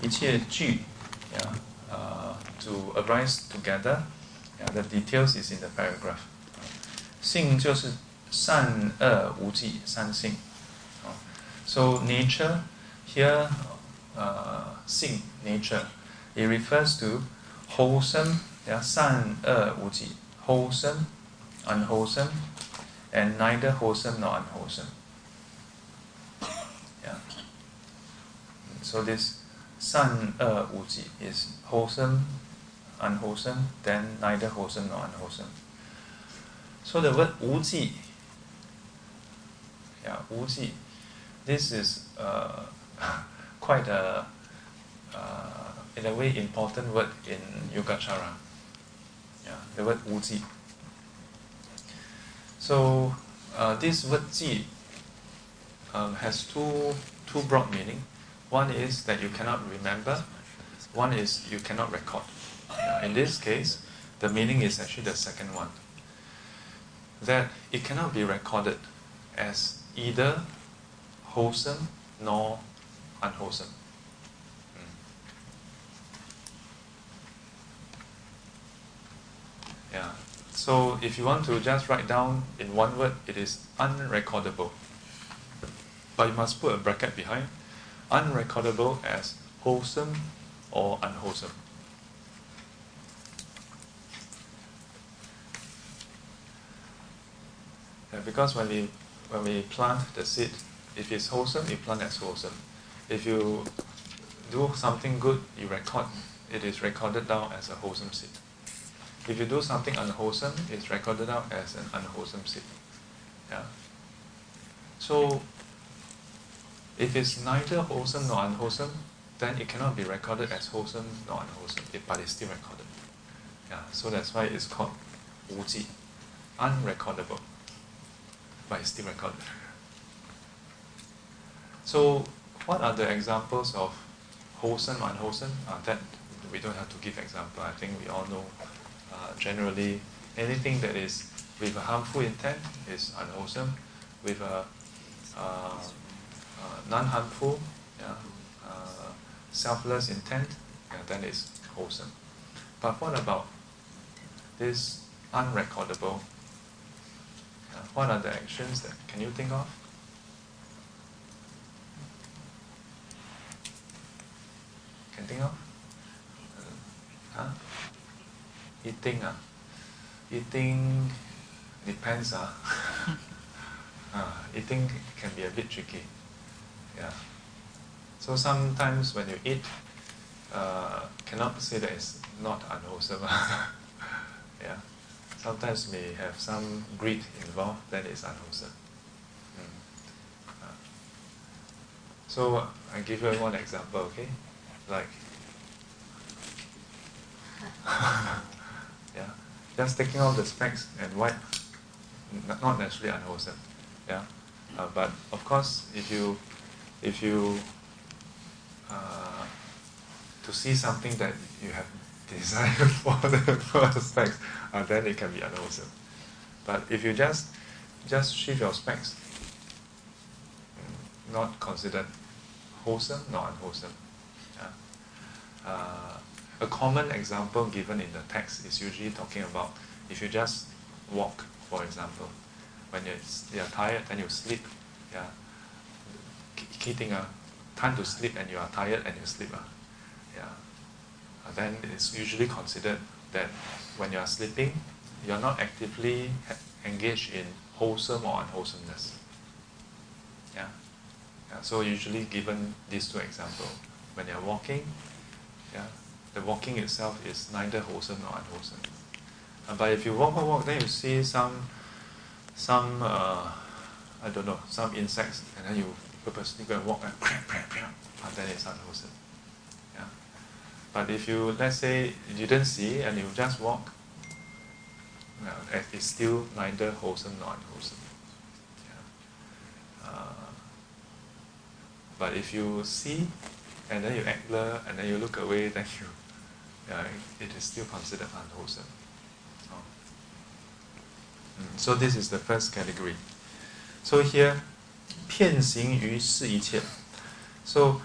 一切聚, yeah, uh, to arise together. Yeah, the details is in the paragraph. 性就是善恶无记，三性。So nature here, uh, 性 nature it refers to wholesome, yeah, 善恶无记, er, wholesome, unwholesome, and neither wholesome nor unwholesome. Yeah. So this 善恶无记 is er, wholesome, unwholesome, then neither wholesome nor unwholesome. So the word 无记, yeah, this is uh, quite a uh, in a way, important word in Yogacara. Yeah, the word wuji. So uh, this word ji um, has two two broad meaning. One is that you cannot remember. One is you cannot record. in this case, the meaning is actually the second one. That it cannot be recorded as either wholesome nor unwholesome. Yeah. So if you want to just write down in one word, it is unrecordable. But you must put a bracket behind. Unrecordable as wholesome or unwholesome. Because when we when we plant the seed, if it's wholesome, you plant as wholesome. If you do something good, you record it is recorded down as a wholesome seed. If you do something unwholesome, it's recorded out as an unwholesome seed. Yeah. So if it's neither wholesome nor unwholesome, then it cannot be recorded as wholesome nor unwholesome, but it's still recorded. Yeah, so that's why it's called wuji, unrecordable, but it's still recorded. So, what are the examples of wholesome, unwholesome? Uh, that we don't have to give example. I think we all know. Uh, generally, anything that is with a harmful intent is unwholesome. With a uh, uh, non-harmful, yeah, uh, selfless intent, yeah, then it's wholesome. But what about this unrecordable? Uh, what are the actions that can you think of? Can think of? Uh, huh? Eating, uh? Eating depends. Uh. uh, eating can be a bit tricky. Yeah. So sometimes when you eat, uh, cannot say that it's not unwholesome. yeah. Sometimes may have some greed involved, then it's unwholesome. Mm. Uh, so I give you one example, okay? Like, yeah, just taking off the specs and white, not necessarily unwholesome. Yeah, uh, but of course, if you if you uh, to see something that you have desired for the first specs, uh, then it can be unwholesome. But if you just just shift your specs, not considered wholesome nor unwholesome. Yeah. Uh, a common example given in the text is usually talking about if you just walk, for example, when you're, you're tired, then you sleep. Yeah key thing, uh, time to sleep and you are tired and you sleep. Uh, yeah. Uh, then it's usually considered that when you are sleeping, you're not actively engaged in wholesome or unwholesomeness. Yeah? yeah. So usually given these two examples, when you're walking, yeah, the walking itself is neither wholesome nor unwholesome. Uh, but if you walk, walk, walk, then you see some, some, uh, I don't know, some insects, and then you purposely go and walk and crap, crap, crap, and then it's unwholesome. Yeah. But if you, let's say, you didn't see and you just walk, yeah, it's still neither wholesome nor unwholesome. Yeah. Uh, but if you see and then you act blur and then you look away, then you, uh, it is still considered unwholesome. Oh. Mm. So this is the first category. So here, 遍行于是一切. So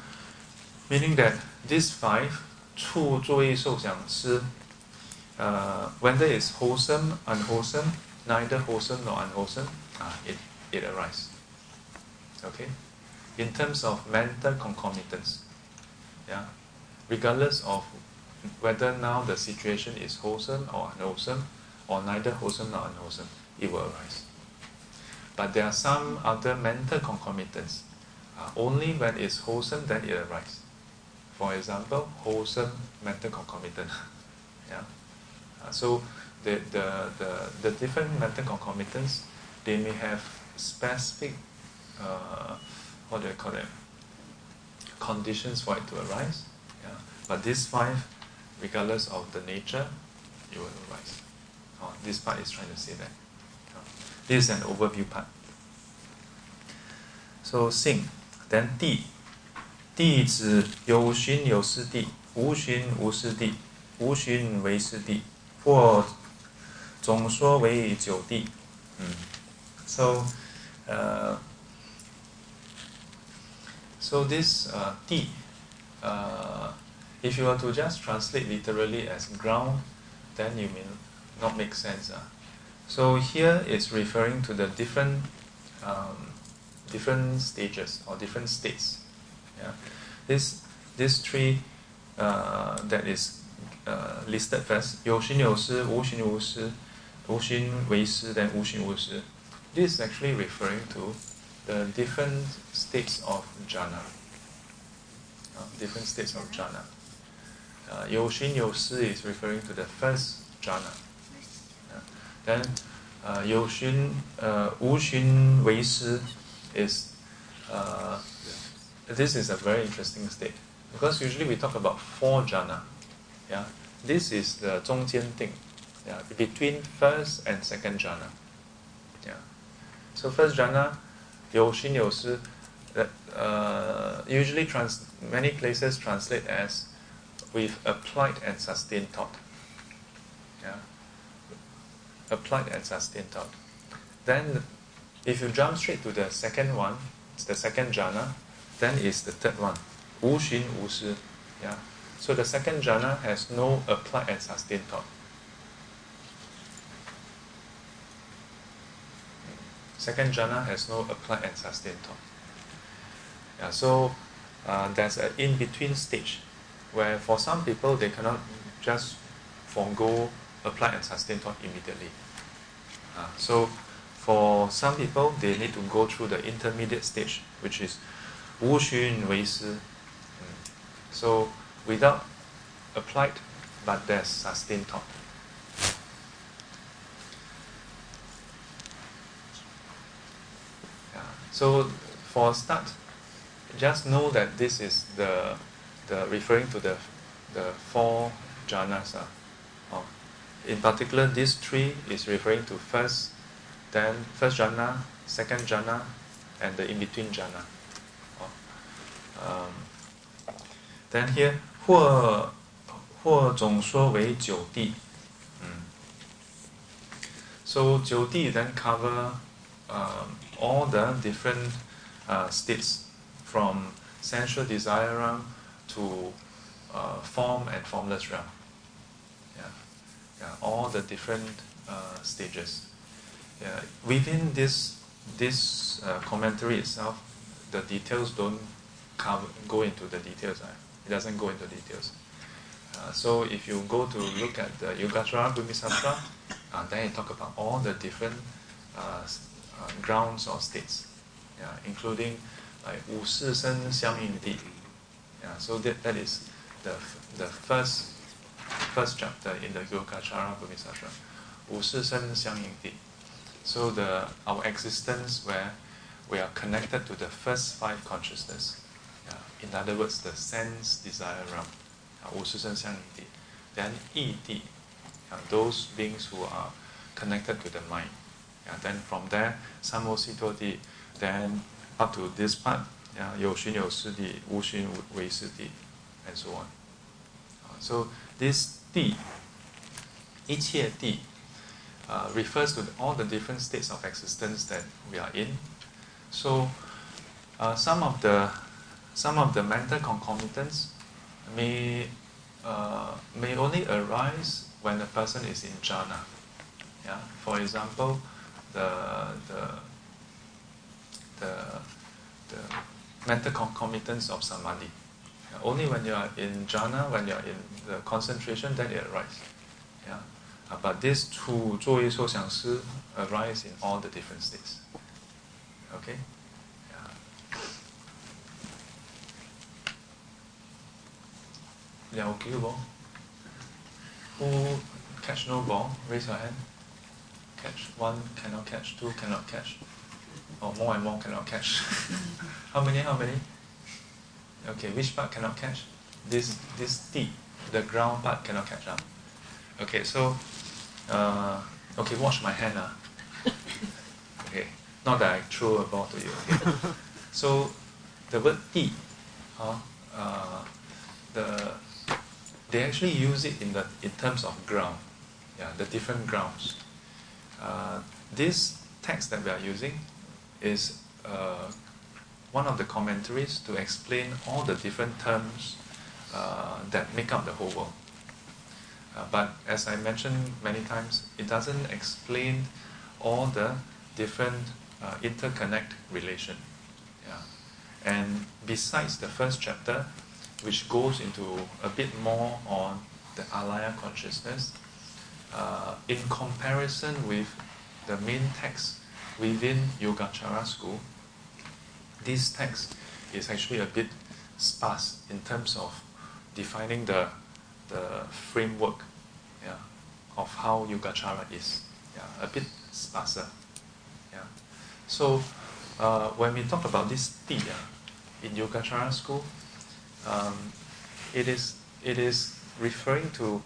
meaning that these five, 触、注意、受、想、思, uh, whether it's wholesome, unwholesome, neither wholesome nor unwholesome, uh, it, it arises. Okay? In terms of mental concomitants, yeah, regardless of whether now the situation is wholesome or unwholesome, or neither wholesome nor unwholesome, it will arise. But there are some other mental concomitants. Uh, only when it's wholesome, then it arises. For example, wholesome mental concomitant. yeah. Uh, so the, the, the, the different mental concomitants, they may have specific, uh, what do I call it, conditions for it to arise. Yeah? But these five, regardless of the nature, it will arise. Oh, this part is trying to say that. Oh, this is an overview part. So sing, then di. Di 指有寻有伺地，无寻无伺地，无寻唯伺地，或总说为九地。嗯，so，呃、uh,，so this 呃、uh, 地，呃、uh,。if you were to just translate literally as ground, then you may not make sense. Uh. So here it's referring to the different um, different stages or different states. Yeah. This this three uh, that is uh, listed first, 有形有实,无形无实,无形为实, then 无形无实. This is actually referring to the different states of jhana. Uh, different states of jhana. uh, Yoshin is referring to the first jhana. Yeah. Then uh, Yoshin uh, is uh, this is a very interesting state because usually we talk about four jhana. Yeah, this is the 中间定, thing. Yeah, between first and second jhana. Yeah, so first jhana, Yoshin that Uh, usually trans- many places translate as with applied and sustained thought. Yeah? Applied and sustained thought. Then, if you jump straight to the second one, it's the second jhana, then is the third one, Wu Wu Shi. Yeah? So the second jhana has no applied and sustained thought. Second jhana has no applied and sustained thought. Yeah, so uh, there's an in-between stage where for some people they cannot just forego apply, and sustain thought immediately. Uh, so for some people they need to go through the intermediate stage, which is Wu Xun Wei Si. Mm. So without applied but there's sustained thought. So for start, just know that this is the the referring to the the four jhanas. Uh, oh. In particular, this three is referring to first, then first jhana, second jhana, and the in between jhana. Oh. Um, then here 或或总说为九地。Mm. So 九地 then cover um, all the different uh, states from sensual desire realm to uh, form and formless realm. Yeah, yeah, all the different uh, stages. Yeah, within this this uh, commentary itself, the details don't come go into the details. Right? It doesn't go into details. Uh, so if you go to look at the Yogacara Bhumisastra, uh, then it talk about all the different uh, uh, grounds or states, yeah, including like 五识身相应地。yeah, so that, that is the, the first first chapter in the Yogacara Bhumisastra. 五识身相应地. So the our existence where we are connected to the first five consciousness. Yeah, in other words, the sense desire realm. 五识身相应地. Then 意地, yeah, those beings who are connected to the mind. Yeah, then from there, samositoti, then up to this part, yeah, and so on. So this di, Ichie uh, refers to all the different states of existence that we are in. So uh, some of the some of the mental concomitants may uh, may only arise when the person is in jhana. Yeah? For example, the the the the mental concomitants of samadhi. Yeah, only when you are in jhana, when you are in the concentration, then it arises. Yeah, uh, but these two 作业受想思 arise in all the different states. Okay. Yeah, okay, ball. Who catch no ball? Raise your hand. Catch. One cannot catch, two cannot catch. Or more and more cannot catch. how many? How many? Okay, which part cannot catch? this this T, the ground part cannot catch up. Okay, so uh, okay, wash my hand. Uh. Okay, not that I throw a ball to you. Okay, so the word T, uh, uh, the they actually use it in the in terms of ground, yeah, the different grounds. Uh, this text that we are using is uh, one of the commentaries to explain all the different terms uh, that make up the whole world. Uh, but as I mentioned many times, it doesn't explain all the different uh, interconnect relation. Yeah. And besides the first chapter, which goes into a bit more on the alaya consciousness, uh, in comparison with the main text within Yogacara school, this text is actually a bit sparse in terms of defining the, the framework yeah, of how Yogacara is. Yeah, a bit sparser. Yeah. So uh, when we talk about this T yeah, in Yogacara school, um, it is it is referring to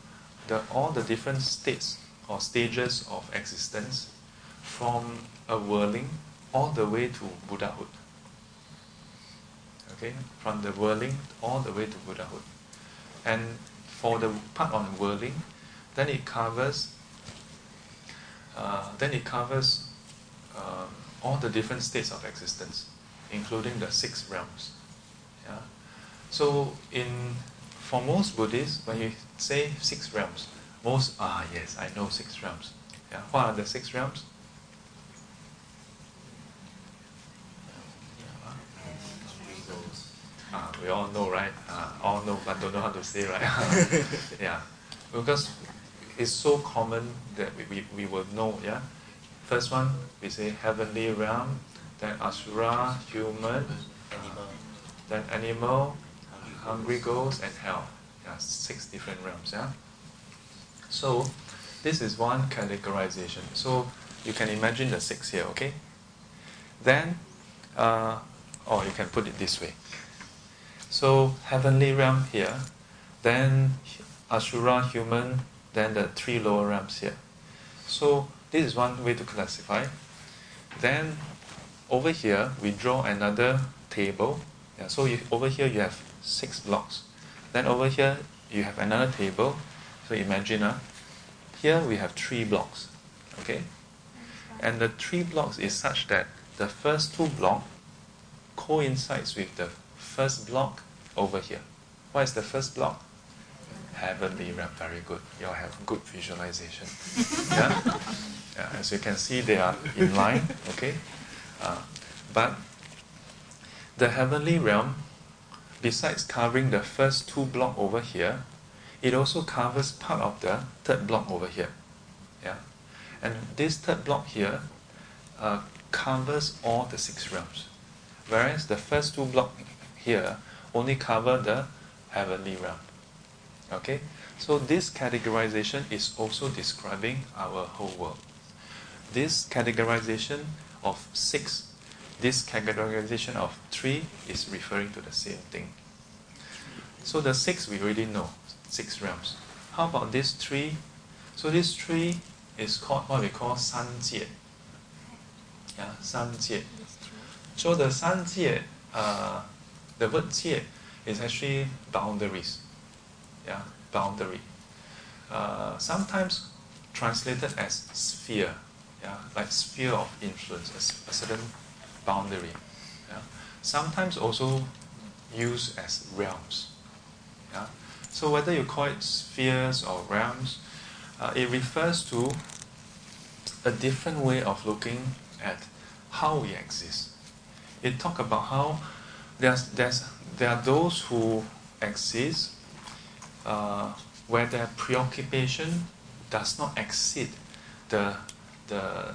the all the different states or stages of existence from a whirling all the way to Buddhahood. Okay, from the whirling all the way to Buddhahood. And for the part on whirling, then it covers uh, then it covers uh, all the different states of existence, including the six realms. Yeah? So in for most Buddhists, when you say six realms, most ah yes, I know six realms. Yeah, what are the six realms? Ah, we all know, right? Ah, all know, but don't know how to say, right? yeah, because it's so common that we, we, we will know, yeah? First one, we say heavenly realm, then asura, human, animal. then animal, hungry ghosts, and hell. Yeah, six different realms, yeah? So, this is one categorization. So, you can imagine the six here, okay? Then, uh, or you can put it this way. So heavenly realm here, then Asura human, then the three lower realms here. So this is one way to classify. Then over here we draw another table. Yeah, so you, over here you have six blocks. Then over here you have another table. So imagine uh, here we have three blocks. Okay? And the three blocks is such that the first two blocks coincides with the first block over here. What is the first block? Heavenly realm. Very good. You all have good visualization. yeah? yeah? As you can see, they are in line. Okay. Uh, but the heavenly realm, besides covering the first two block over here, it also covers part of the third block over here. Yeah. And this third block here uh, covers all the six realms. Whereas the first two blocks here only cover the heavenly realm. Okay? So this categorization is also describing our whole world. This categorization of six, this categorization of three is referring to the same thing. So the six we already know, six realms. How about this three? So this three is called what we call sanjie. Yeah, sanjie. So the sanjie, uh, the word jie is actually boundaries. Yeah, boundary. Uh, sometimes translated as sphere. Yeah, like sphere of influence, a, a certain boundary. Yeah. Sometimes also used as realms. Yeah. So whether you call it spheres or realms, uh, it refers to a different way of looking at how we exist. It talk about how there's, there's, there are those who exist uh, where their preoccupation does not exceed the, the,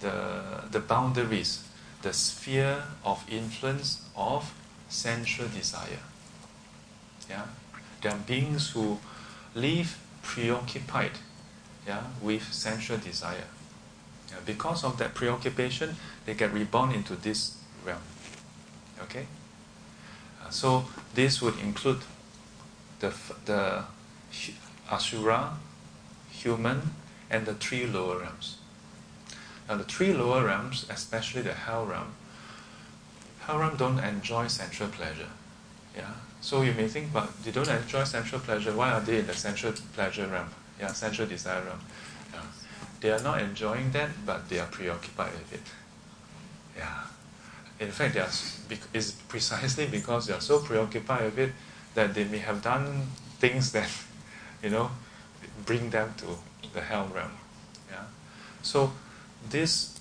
the, the boundaries, the sphere of influence of sensual desire. Yeah? There are beings who live preoccupied yeah, with sensual desire. Yeah, because of that preoccupation, they get reborn into this realm. Okay? So this would include the, the Asura, human, and the three lower realms. Now, the three lower realms, especially the hell realm, hell realm don't enjoy sensual pleasure. Yeah. So you may think, but they don't enjoy sensual pleasure. Why are they in the sensual pleasure realm? Yeah, sensual desire realm. Yeah. They are not enjoying that, but they are preoccupied with it. Yeah. In fact, they are, it's precisely because they are so preoccupied with it that they may have done things that, you know, bring them to the hell realm. Yeah. So this,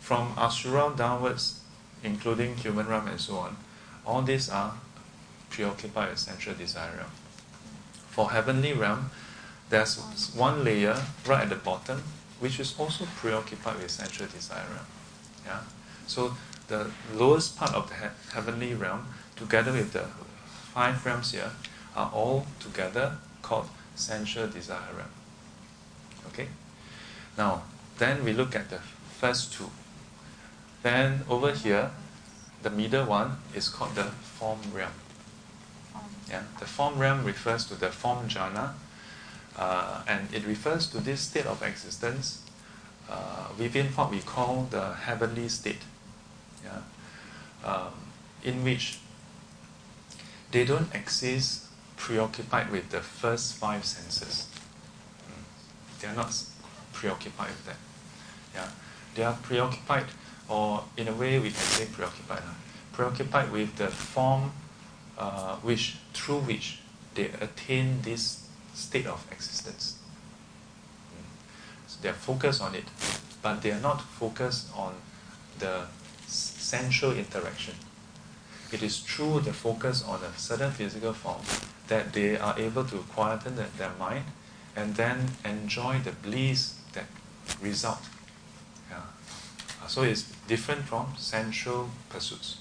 from Asura downwards, including human realm and so on, all these are preoccupied with sensual desire realm. For heavenly realm, there's one layer right at the bottom which is also preoccupied with sensual desire realm. Yeah? So the lowest part of the he- heavenly realm, together with the five realms here, are all together called sensual desire realm. Okay? Now, then we look at the first two. Then over here, the middle one is called the form realm. Yeah, the form realm refers to the form jhana, uh, and it refers to this state of existence uh, within what we call the heavenly state, yeah, um, in which they don't exist preoccupied with the first five senses. Mm. They are not preoccupied with that. Yeah, they are preoccupied, or in a way we can say preoccupied, uh, preoccupied with the form uh, which through which they attain this state of existence. So they are focused on it, but they are not focused on the sensual interaction. It is through the focus on a certain physical form that they are able to quieten their mind and then enjoy the bliss that result. Yeah. So it's different from sensual pursuits.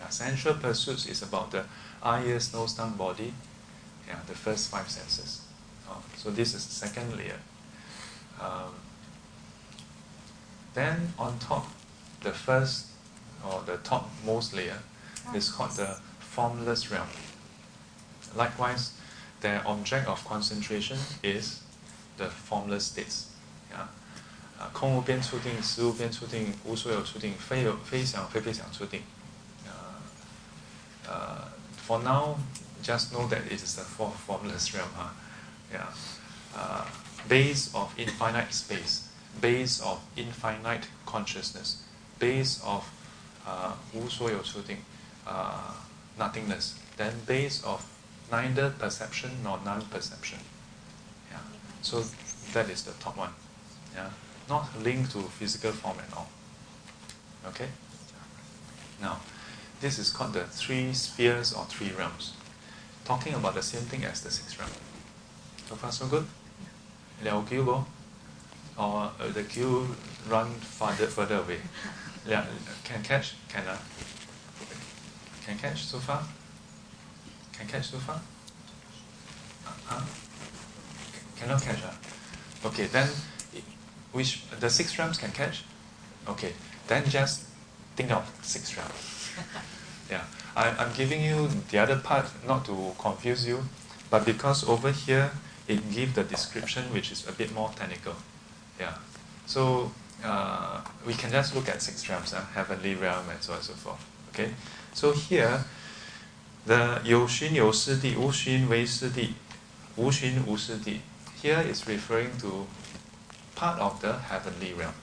Yeah, sensual pursuits is about the eye, ears, nose, tongue, body. Yeah, the first five senses. Oh, so this is the second layer. Um, then on top, the first or the topmost layer is called the formless realm. Likewise, their object of concentration is the formless states. Yeah. 啊，空无边处定，实无边处定，无所有处定，非有非想非非想处定。uh, for now, just know that it is a formless realm. Huh? Yeah. Uh, base of infinite space, base of infinite consciousness, base of uh, 无所有处定, uh, nothingness, then base of neither perception nor non-perception. Yeah. So that is the top one. Yeah. Not linked to physical form at all. Okay? Now, this is called the three spheres or three realms, talking about the same thing as the sixth realm. So far, so good? Liao queue go? Or uh, the queue run farther, further away? Yeah, can catch? Can uh, Can catch so far? Can catch so far? Uh, huh? Cannot catch, uh? Okay, then which the six realms can catch? Okay, then just think of six realms. yeah, I, I'm giving you the other part not to confuse you, but because over here it gives the description which is a bit more technical. Yeah, so uh, we can just look at six realms, uh, heavenly realm and so on and so forth. Okay, so here the Yoshin Yoshidi, Wushin Weishidi, Wushin Wushidi, here is referring to part of the heavenly realm,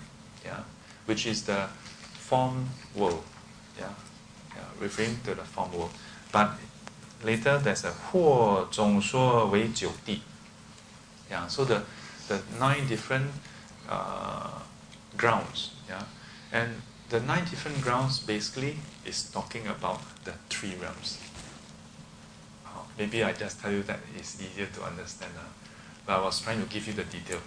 yeah, which is the form world, yeah, yeah referring to the form world. But later there's a Huo Zhong Shuo Wei Jiu Di, yeah, so the, the nine different uh, grounds. Yeah, and the nine different grounds basically is talking about the three realms. Uh, maybe I just tell you that it's easier to understand. Uh, but I was trying to give you the detail.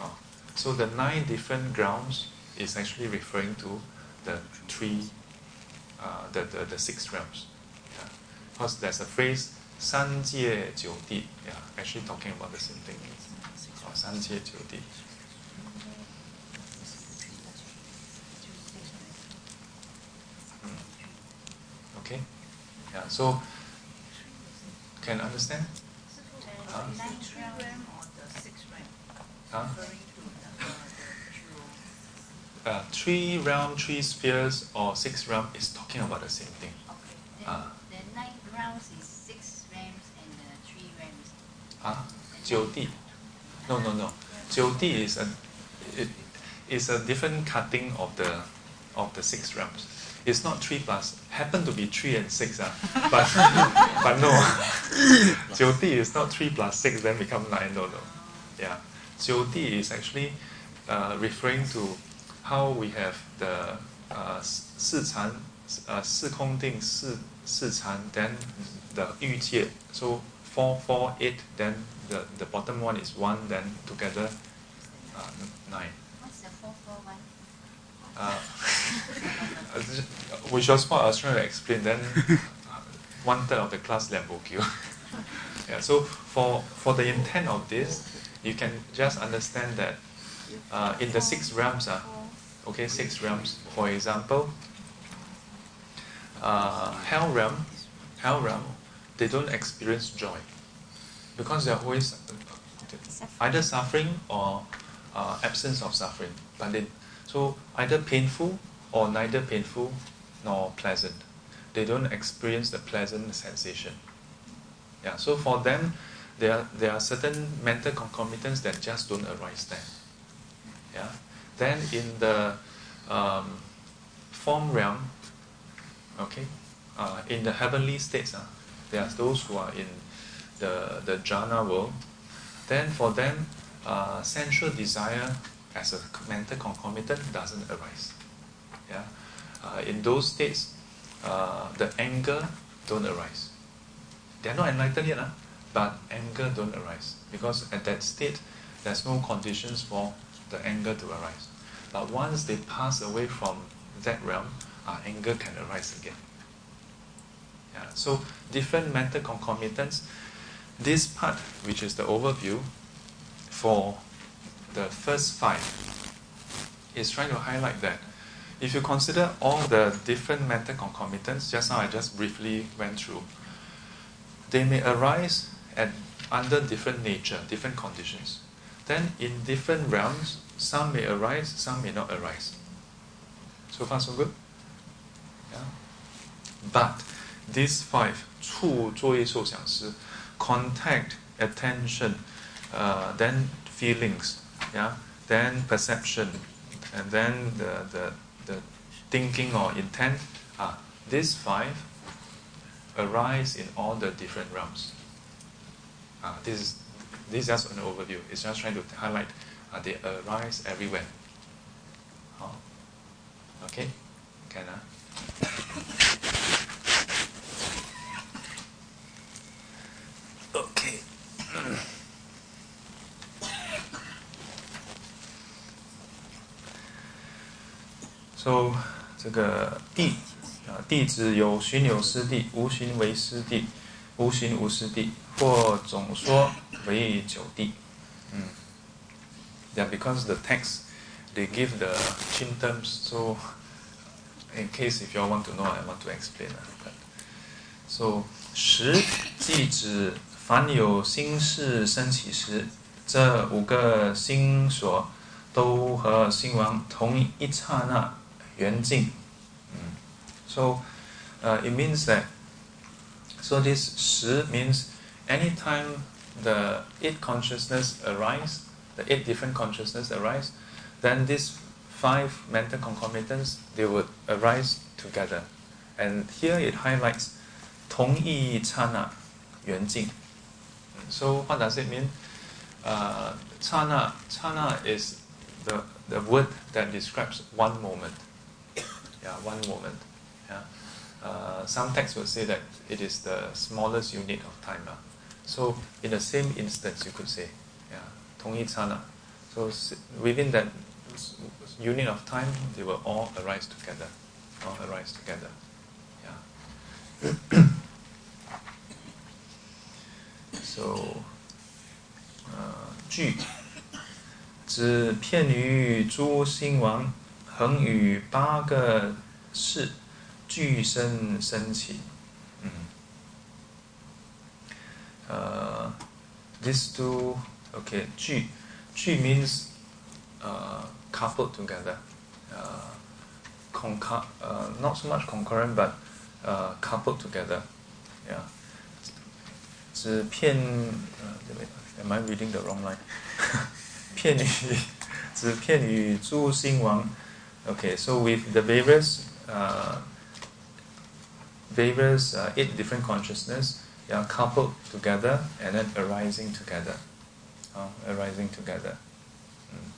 Uh, so the nine different grounds is actually referring to the three uh, the, the, the six realms. Yeah. Because there's a phrase, 三界九地, yeah, actually talking about the same thing. Oh, 三界九地. Okay? Yeah, so can understand? Huh? Huh? Uh, three realm, three spheres, or six realm is talking about the same thing. Okay. Then, ah. uh, the nine realms is six realms and the three realms. Huh? Jyoti. No, no, no. Jyoti is a it is a different cutting of the of the six realms. It's not 3 plus. Happened to be 3 and 6. Uh, but, but no. 九地 is not 3 plus 6, then become 9. No, no. Yeah. 九地 is actually uh, referring to how we have the uh, 四禅,四空定,四禅, uh, then the 欲界. So 4, 4, 8, then the, the bottom one is 1, then together uh, 9 uh, which was what I was trying to explain then uh, one third of the class left you yeah so for for the intent of this you can just understand that uh, in the six realms uh, okay six realms for example uh, hell realm hell realm they don't experience joy because they're always either suffering or uh, absence of suffering but they so either painful or neither painful nor pleasant. They don't experience the pleasant sensation. Yeah so for them there are, there are certain mental concomitants that just don't arise there. Yeah then in the um, form realm okay uh, in the heavenly states uh, there are those who are in the, the jhana world then for them uh, sensual desire as a mental concomitant doesn't arise. Yeah? Uh, in those states uh, the anger don't arise. They are not enlightened yet uh, but anger don't arise. Because at that state there's no conditions for the anger to arise. But once they pass away from that realm uh, anger can arise again. Yeah, so different mental concomitants. This part which is the overview for the first five is trying to highlight that if you consider all the different mental concomitants, just now I just briefly went through, they may arise at under different nature, different conditions. Then in different realms, some may arise, some may not arise. So far so good? Yeah. But these five, 触,作意,受想思, contact, attention, uh, then feelings, yeah, then perception, and then the, the, the thinking or intent, ah, these five arise in all the different realms. Ah, this, is, this is just an overview. It's just trying to highlight uh, they arise everywhere. Okay? Can ah? Okay. So 这个地啊，地指有寻有失地，无寻为失地，无寻无失地，或总说为九地。嗯，Yeah, because the text they give the chin terms, so in case if you want to know, I want to explain. But, so 十即指凡有心事升起时，这五个心所都和心王同一刹那 缘尽。嗯，so uh, it means that so this 十 means anytime the eight consciousness arise, the eight different consciousness arise, then these five mental concomitants they would arise together. And here it highlights 同一刹那缘尽。So what does it mean? Uh, 刹那, chana is the, the word that describes one moment. Yeah, one moment. Yeah. Uh, some texts will say that it is the smallest unit of time. Uh. So in the same instance, you could say, yeah, 同一刹那. So s- within that s- unit of time, they will all arise together. All arise together. Yeah. so, uh, 句指片于诸星王， 恒与八个世俱生升起。嗯呃 these two, okay, 聚,聚 means uh, coupled together. Uh, conca- uh, not so much concurrent, but uh, coupled together. Yeah. 只片, uh, am I reading the wrong line? 片语,只片语诸兴王. Okay, so with the various uh, various uh, eight different consciousness, they are coupled together and then arising together, uh, arising together. Hmm.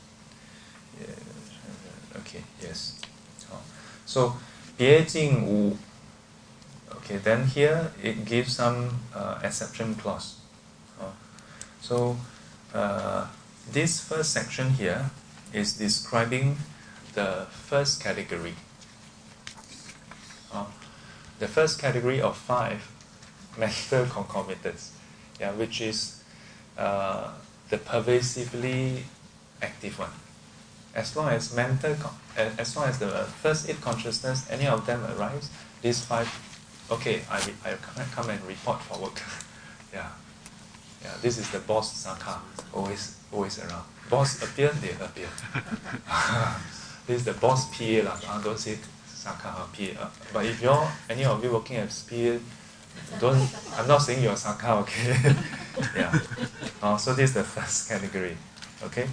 Okay, yes. Oh. So, 别境五. Okay, then here it gives some uh, exception clause. Uh, so, uh, this first section here is describing the first category. Uh, the first category of five mental concomitants, yeah, which is uh, the pervasively active one. As long as mental, as long as the first eight consciousness, any of them arrives, these five, okay, I, I come and report for work. yeah, yeah, this is the boss sakha, always always around. Boss appear, they appear. he's the boss PA lah. Uh, don't say Saka PA. Uh, but if you're any of you working as PA, don't I'm not saying you're Saka, okay? yeah. Uh, so this is the first category. Okay?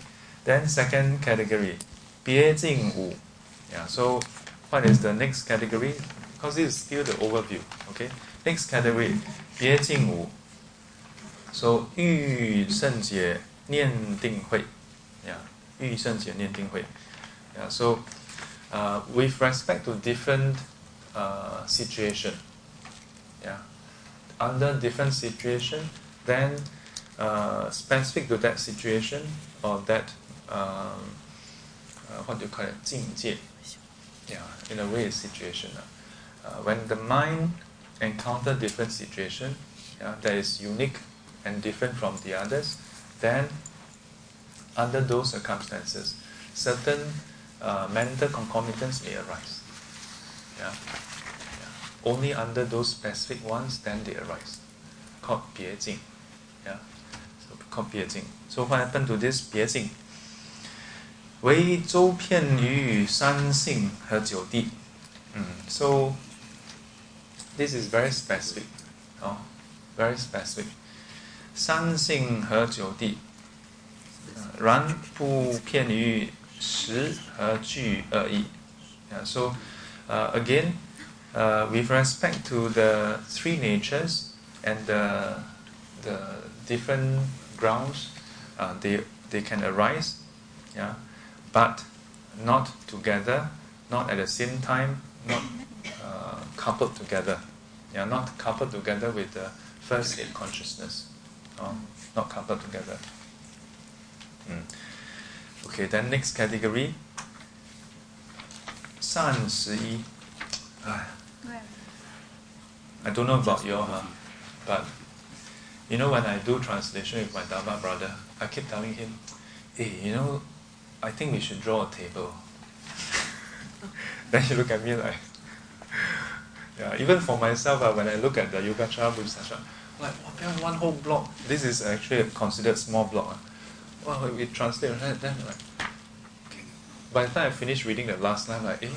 Then second category, PA Jing Wu. Yeah, so what is the next category? Because this is still the overview. Okay? Next category, PA Jing Wu. So 欲胜解念定慧，yeah, 欲胜解念定慧。Yeah. So uh, with respect to different uh, situation, yeah, under different situation, then uh, specific to that situation or that um, uh, what do you call it, 境界, yeah, in a way it's situation. Uh, when the mind encounter different situation, yeah, that is unique and different from the others, then under those circumstances, certain uh, mental concomitants may arise. Yeah? yeah? Only under those specific ones, then they arise. Called 别境. Yeah? So called 别境. So what happened to this 别境?为周遍于三性和九地. Mm. So this is very specific. Oh, very specific. 三性和九地，然不偏于 实和具而已。Yeah, so uh, again, uh, with respect to the three natures and the, the different grounds, uh, they, they can arise, yeah, but not together, not at the same time, not uh, coupled together. Yeah, not coupled together with the first eight consciousness. Oh, not coupled together. Mm. Okay, then next category. 善十一. I don't know about your, huh? but you know when I do translation with my Dharma brother, I keep telling him, hey, you know, I think we should draw a table. then he look at me like, yeah, even for myself, uh, when I look at the Yogacara Bhumisastra, like, one whole block, this is actually considered small block. Uh. Well, we translate, then, then like, okay. by the time I finish reading the last line, like, eh,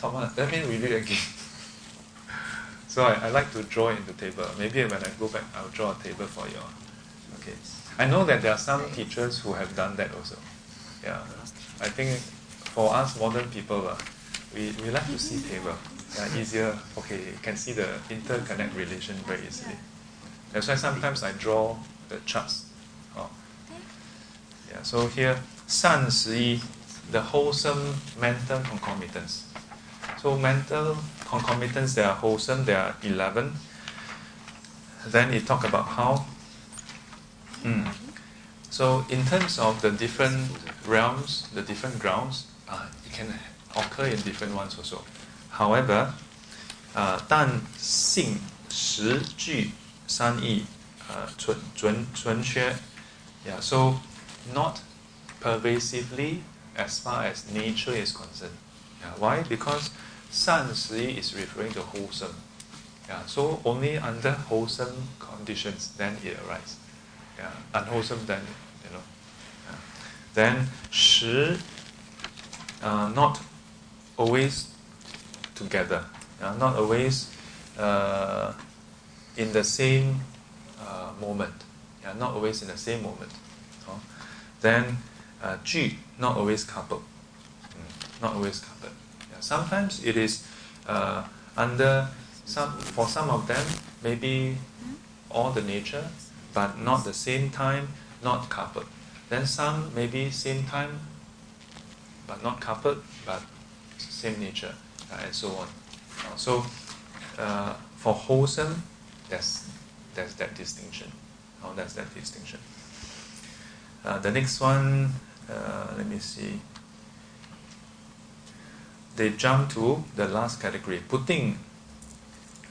top one, let me read it again. so I, I like to draw in the table. Maybe when I go back, I'll draw a table for you. Okay. I know that there are some teachers who have done that also. Yeah. I think for us modern people, uh, we, we like to see table. Yeah, easier. Okay, you can see the interconnect relation very easily. That's why sometimes I draw the charts. Oh. Yeah, so here, 善十一, the wholesome mental concomitants. So mental concomitants, they are wholesome, there are 11. Then it talk about how. Mm. So in terms of the different realms, the different grounds, uh, it can occur in different ones also. However, uh, 但性实具三义, uh, 准准准确, yeah. So not pervasively as far as nature is concerned. Yeah. Why? Because 善十 is referring to wholesome. Yeah, so only under wholesome conditions then it arises. Yeah, unwholesome then you know. Yeah. Then 十 uh, not always together. Yeah, not always uh, in the same uh, moment. Yeah, not always in the same moment. Then uh, 聚 not always coupled. Mm, not always coupled. Yeah, sometimes it is uh, under some for some of them maybe all the nature, but not the same time, not coupled. Then some maybe same time, but not coupled, but same nature, uh, and so on. Uh, so uh, for wholesome, there's there's that distinction. Oh, that's that distinction. Uh, the next one, uh, let me see. They jump to the last category, putting.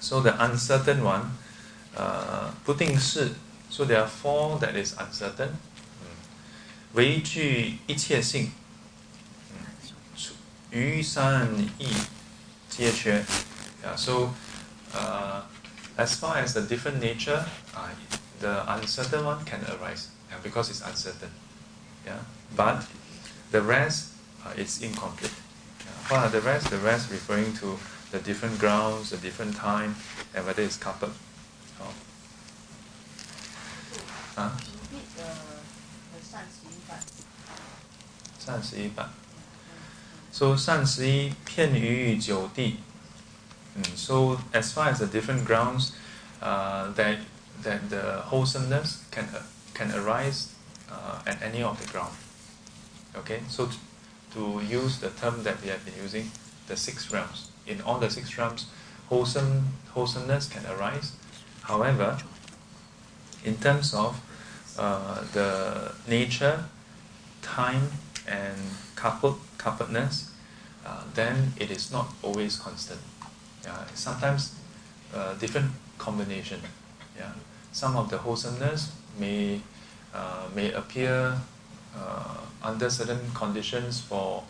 So the uncertain one, uh, putting 是 so there are four that is uncertain. 唯具一切性，于善意皆缺。Yeah, so uh, as far as the different nature, uh, the uncertain one can arise yeah, because it's uncertain. Yeah? But the rest uh, is incomplete. Yeah? What are the rest? The rest referring to the different grounds, the different time, and whether it's coupled. Oh. Huh? So San Si Pian Yu Jiu Di. Mm, so as far as the different grounds, uh, that that the wholesomeness can uh, can arise uh, at any of the ground. Okay, so t- to use the term that we have been using, the six realms. In all the six realms, wholesome wholesomeness can arise. However, in terms of uh, the nature, time, and coupled coupledness, uh, then it is not always constant. Yeah, sometimes uh, different combination. Yeah, some of the wholesomeness may uh, may appear uh, under certain conditions for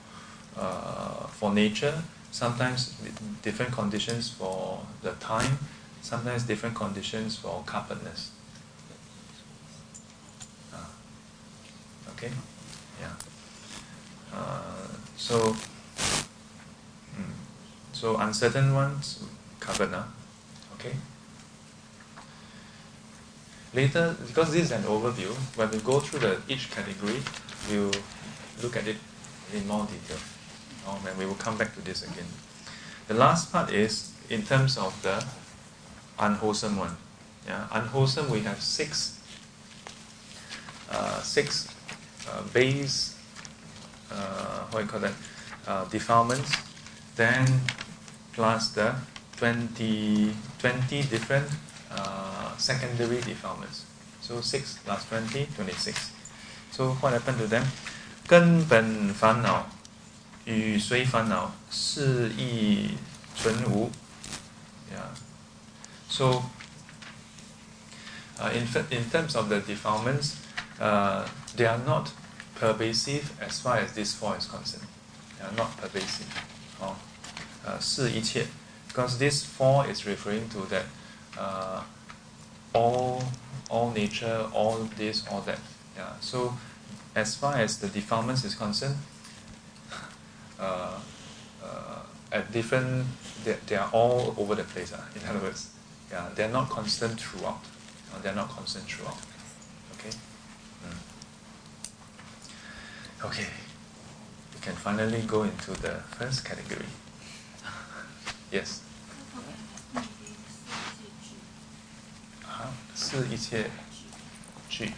uh, for nature. Sometimes different conditions for the time. Sometimes different conditions for coupledness. Ah. okay, yeah. Uh, so. mm, so uncertain ones covered now. Okay. Later, because this is an overview, when we go through the each category, we'll look at it in more detail. Oh, and we will come back to this again. The last part is in terms of the unwholesome one. Yeah, unwholesome we have six uh, six uh, base uh, what do you call that uh, defilements then plus the 20, 20 different uh, secondary defilements. So 6 plus 20, 26. So what happened to them? 根本烦恼与随烦恼是亦存无. Yeah. So uh, in, fa- in terms of the defilements, uh, they are not pervasive as far as this four is concerned. They are not pervasive. Oh. 呃是一切，because this four is referring to that uh, all all nature, all this, all that. Yeah. So as far as the defilements is concerned, uh, uh, at different they, they are all over the place. Uh, in other words, yeah, they're not constant throughout. Uh, they're not constant throughout. Okay. Mm. Okay. We can finally go into the first category. Yes. 啊，是一切具。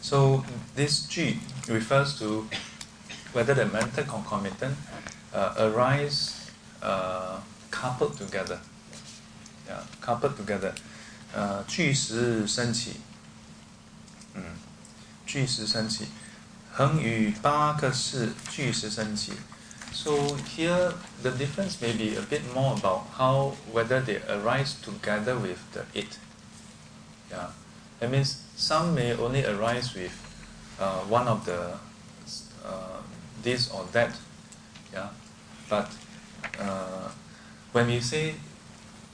So this G refers to whether the mental concomitant uh, arise uh, coupled together. Yeah, coupled together. Uh, 巨石升起，嗯，巨石升起。恒与八个是巨石升起。 So here the difference may be a bit more about how whether they arise together with the it. Yeah, that means some may only arise with uh, one of the uh, this or that Yeah, but uh, when we say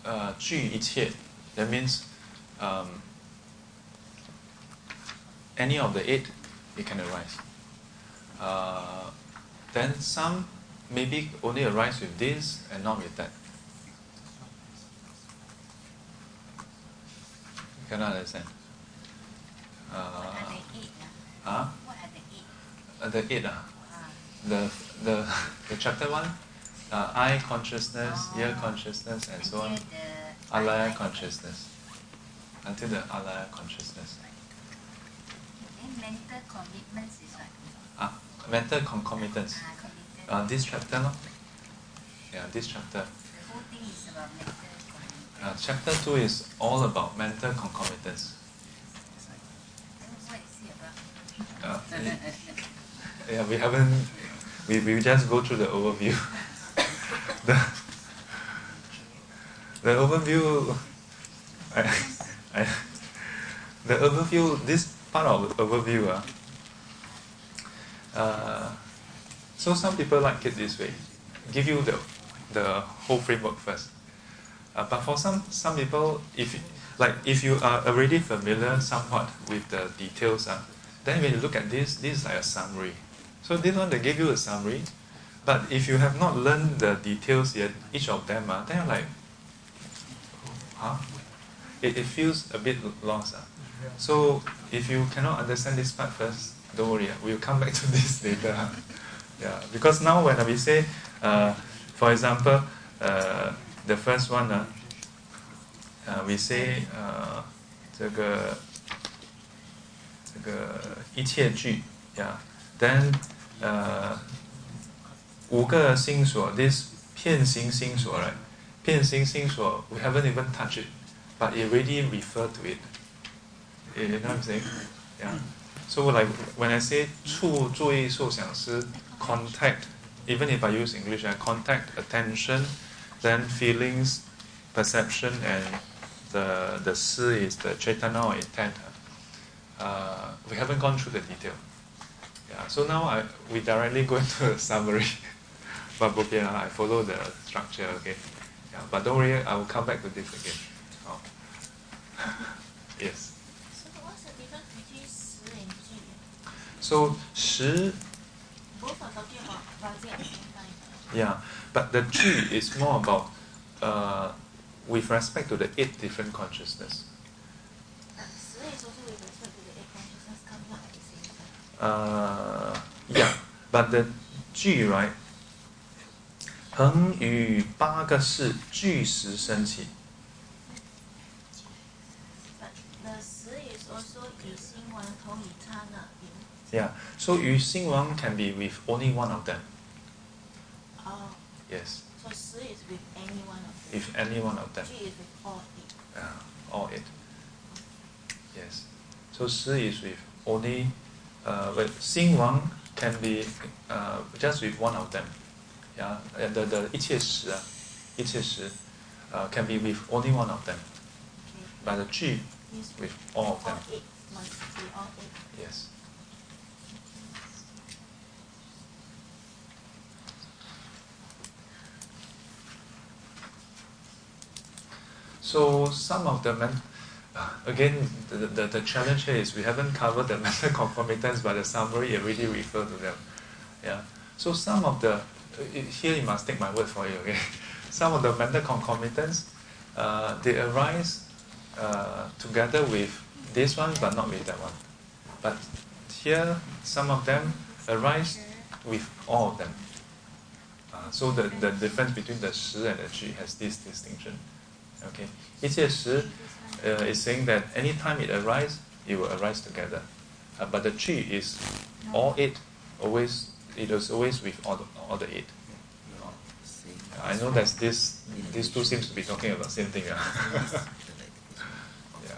uh, 具一切, that means um, any of the eight, it can arise. Uh, then some maybe only arise with this and not with that. You cannot understand. What Uh, are the eight? ah? huh? What are the eight? Uh, the eight, ah, Ah, the, the, the chapter one, uh, eye consciousness, ear Oh. consciousness, and so on. Alaya consciousness. Until the alaya consciousness. Mental commitments is what? Ah, mental concomitants. Uh, this chapter, no? Yeah, this chapter. Uh, chapter 2 is all about mental concomitants. Uh, yeah, we haven't, we, we just go through the overview. the, the overview, I, I, the overview, this part of overview, uh, uh, so some people like it this way, give you the, the whole framework first. Uh, but for some some people, if like if you are already familiar somewhat with the details, uh, then when you look at this, this is like a summary. So this one they give you a summary, but if you have not learned the details yet, each of them, uh, then you're like, huh? It, it feels a bit lost. Uh. So if you cannot understand this part first, don't worry, uh, we'll come back to this later. Yeah, because now when we say, uh, for example, uh, the first one, uh, uh we say uh, 这个这个一切具，Yeah，then 呃五个心所，this uh, 遍行心所，right？遍行心所，we haven't even touched it, but it already refer to it. You know what I'm saying? Yeah. So like when I say 触作意受想思。contact, even if I use English, I contact attention, then feelings, perception, and the the si is the cetana or intent. Uh, uh, we haven't gone through the detail. Yeah, so now I, we directly go into the summary. but okay, I follow the structure, okay? Yeah, but don't worry, I will come back to this again. Oh. yes. So what's the difference between and So Yeah, but the tree is more about uh, with respect to the eight different consciousness. Uh, 实 is also with respect to the eight consciousness coming out at the same time. Uh, yeah, but the 句 right，恒与八个是具时升起。 Yeah, so 与心王 can be with only one of them. Oh, Yes, so 实 is with any one of them. if any one of them. 句 is with all eight. Uh, all eight. Yes. So 十 is with only, uh, but 心王 can be uh, just with one of them. Yeah, and the, the 一切十啊，一切十 uh, can be with only one of them. Okay. But the 句 Is with all of them. all eight must be all eight. Yes. So some of the men, uh, again, the, the, the challenge here is we haven't covered the mental concomitants, but the summary already refer to them. Yeah. So some of the, uh, here you must take my word for it, okay? Some of the mental concomitants, uh, they arise uh, together with this one, but not with that one. But here, some of them arise with all of them. Uh, so the, the difference between the shi and the 句 has this distinction. Okay, 一切十 uh, is saying that anytime it arises, it will arise together. Uh, but the 句 is all eight, always it is always with all the, all the eight. I know that this these two seems to be talking about same thing. ah. yeah.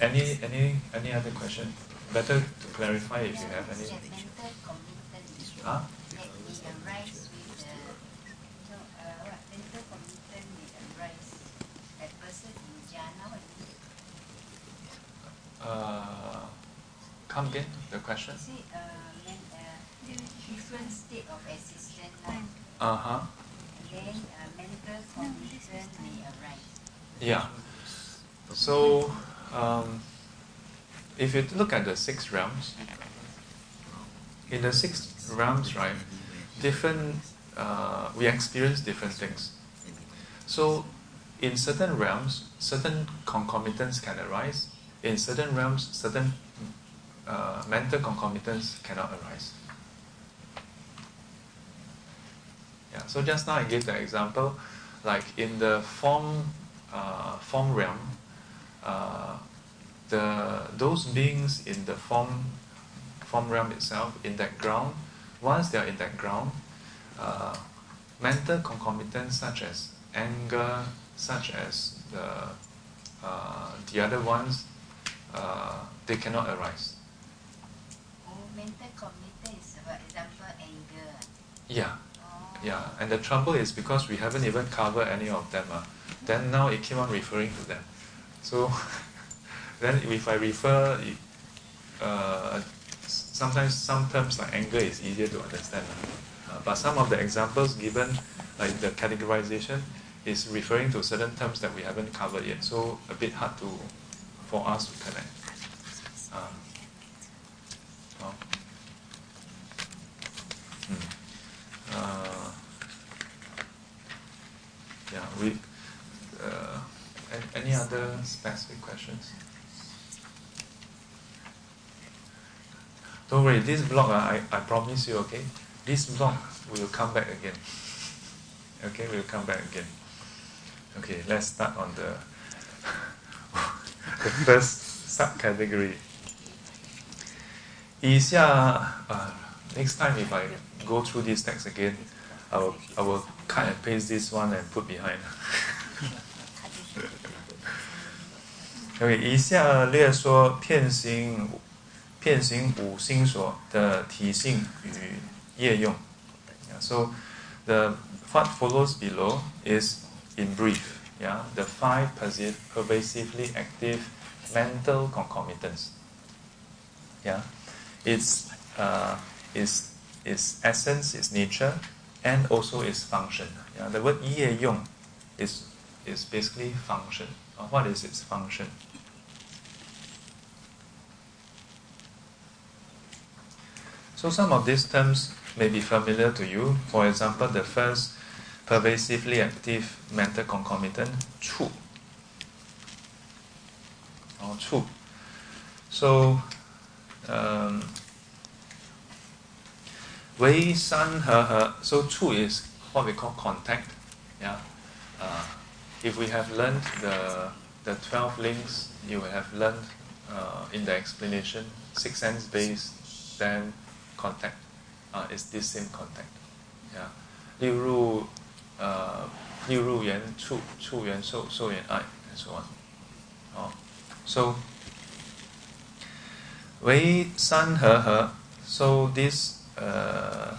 Any any any other question? Better to clarify if you have any. That mental commitment Huh? Uh, come again. The question. See, uh, men, uh, different state of existence, like, Uh huh. then uh, mental condition may arise. Yeah. So, um, if you look at the six realms, in the six realms, right, different uh, we experience different things. So, in certain realms, certain concomitants can arise. In certain realms, certain uh, mental concomitants cannot arise. Yeah. So just now I gave the example, like in the form uh, form realm, uh, the those beings in the form form realm itself in that ground, once they are in that ground, uh, mental concomitants such as anger, such as the uh, the other ones, uh, they cannot arise. Oh, mental concomitant is, for example, anger. Yeah. Oh. Yeah, and the trouble is because we haven't even covered any of them, uh, then now it came on referring to them. So then if I refer, it, uh, sometimes some terms like anger is easier to understand. Uh, but some of the examples given, like the categorization, is referring to certain terms that we haven't covered yet. So a bit hard to for us to connect. Uh, well, hmm. Uh, yeah, we. Uh, an- any other specific questions? Don't worry, this blog, uh, I, I promise you, okay? This blog will come back again. Okay, we'll come back again. Okay, let's start on the, the first subcategory. Uh, next time if I go through this text again, I will, I will cut and paste this one and put behind. Okay. 一下略说遍行遍行五心所的体性与业用. So, the what follows below is in brief yeah, the five pervasively active mental concomitants. Yeah, its uh, its its essence, its nature, and also its function. Yeah, the word 业用 is is basically function. Uh, what is its function? So some of these terms may be familiar to you. For example, the first pervasively active mental concomitant Chu. or 处 so um, 为三和合 so Chu is what we call contact yeah. Uh, if we have learned the the 12 links you have learned uh, in the explanation six sense based then contact. Uh, is this same contact yeah. 例如 uh, 六入缘触触缘受受缘爱 and so on. Oh. So Wei San He He. So this uh,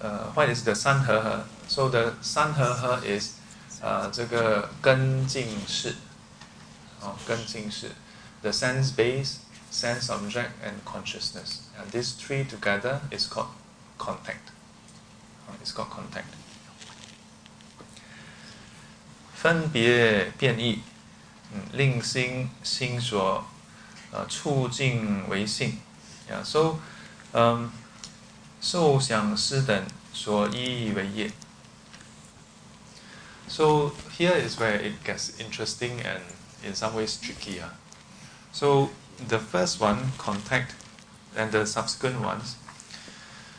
uh, what is the San He He? So the San He He is 呃，这个根境识，哦，根境识，the sense base, sense object and consciousness, and these three together is called contact. It's called contact. 分别变异，嗯，令心心所呃触境为性，啊，受嗯受想思等所依为业。So here is where it gets interesting and in some ways tricky. So the first one, contact, and the subsequent ones.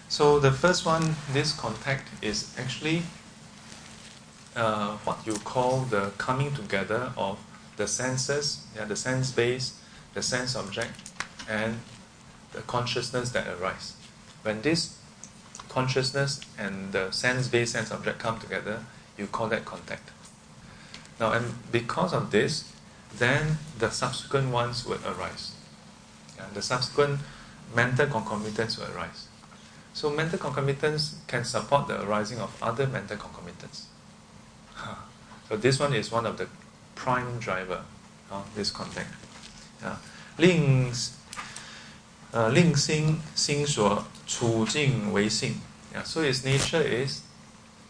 So the first one, this contact is actually uh, what you call the coming together of the senses, yeah, the sense base, the sense object, and the consciousness that arise. When this consciousness and the sense base, sense object come together, you call that contact. Now, and because of this, then the subsequent ones would arise. And the subsequent mental concomitants will arise. So, mental concomitants can support the arising of other mental concomitants. So this one is one of the prime driver of this contact. Uh, 令呃令心心所触境为性，yeah, so its nature is,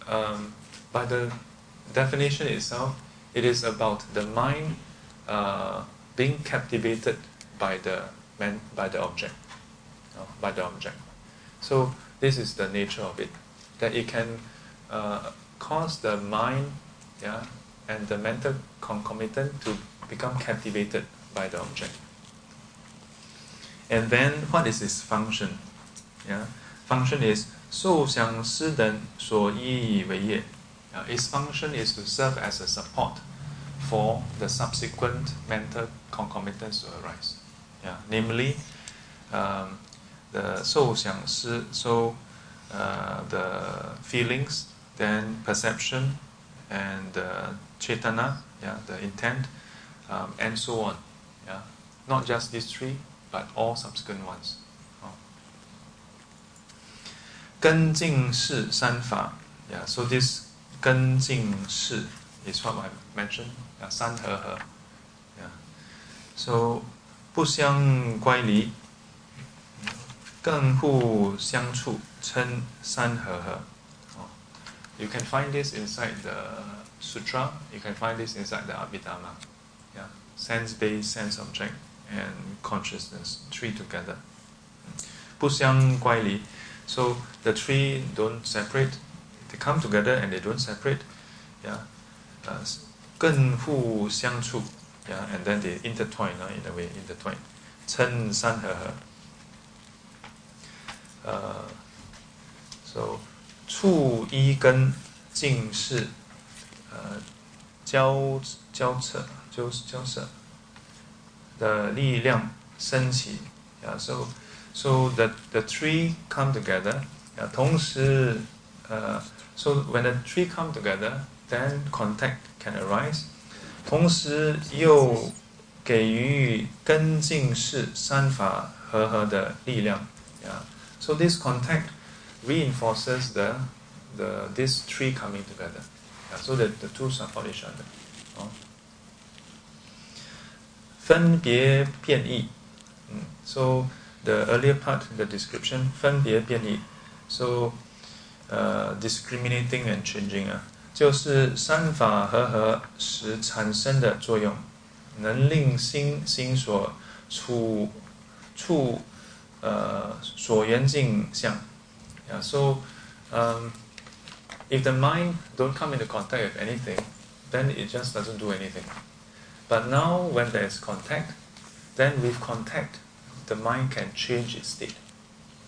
um, by the definition itself, it is about the mind uh, being captivated by the man, by the object, uh, by the object. So this is the nature of it, that it can uh, cause the mind yeah, and the mental concomitant to become captivated by the object. And then what is its function? Yeah, function is 受想思等所依以为业. Uh, its function is to serve as a support for the subsequent mental concomitants to arise. Yeah, namely, um, the 受想思, so uh, the feelings, then perception, and uh, cetana, yeah, the intent, um, and so on. Yeah? Not just these three, but all subsequent ones. Oh. 根境识三法, yeah, so this 根净是 is what I mentioned, yeah, 三和合, yeah. So 不相乖离,更互相处,称三和合. You can find this inside the sutra. You can find this inside the Abhidhamma. Yeah, sense-based, sense object, and consciousness, three together. 不相乖离 so the three don't separate; they come together and they don't separate. Yeah, uh, 更互相处 Yeah, and then they intertwine uh, in a way, intertwine. 称三和合. Uh, so 触一根净是呃交交扯交交涉的力量升起。啊 so so that the three come together. 啊同时,呃 so when the three come together, then contact can arise. 同时又给予跟进式三法和合的力量。啊 So this contact reinforces the the these three coming together. Yeah, so that the two support each other. 哦、分别变异。嗯，so the earlier part, the description, 分别变异，so uh, discriminating and changing 啊，就是三法合合时产生的作用，能令心心所处处呃所缘境相。 Yeah, so um, if the mind don't come into contact with anything, then it just doesn't do anything. But now when there is contact, then with contact the mind can change its state.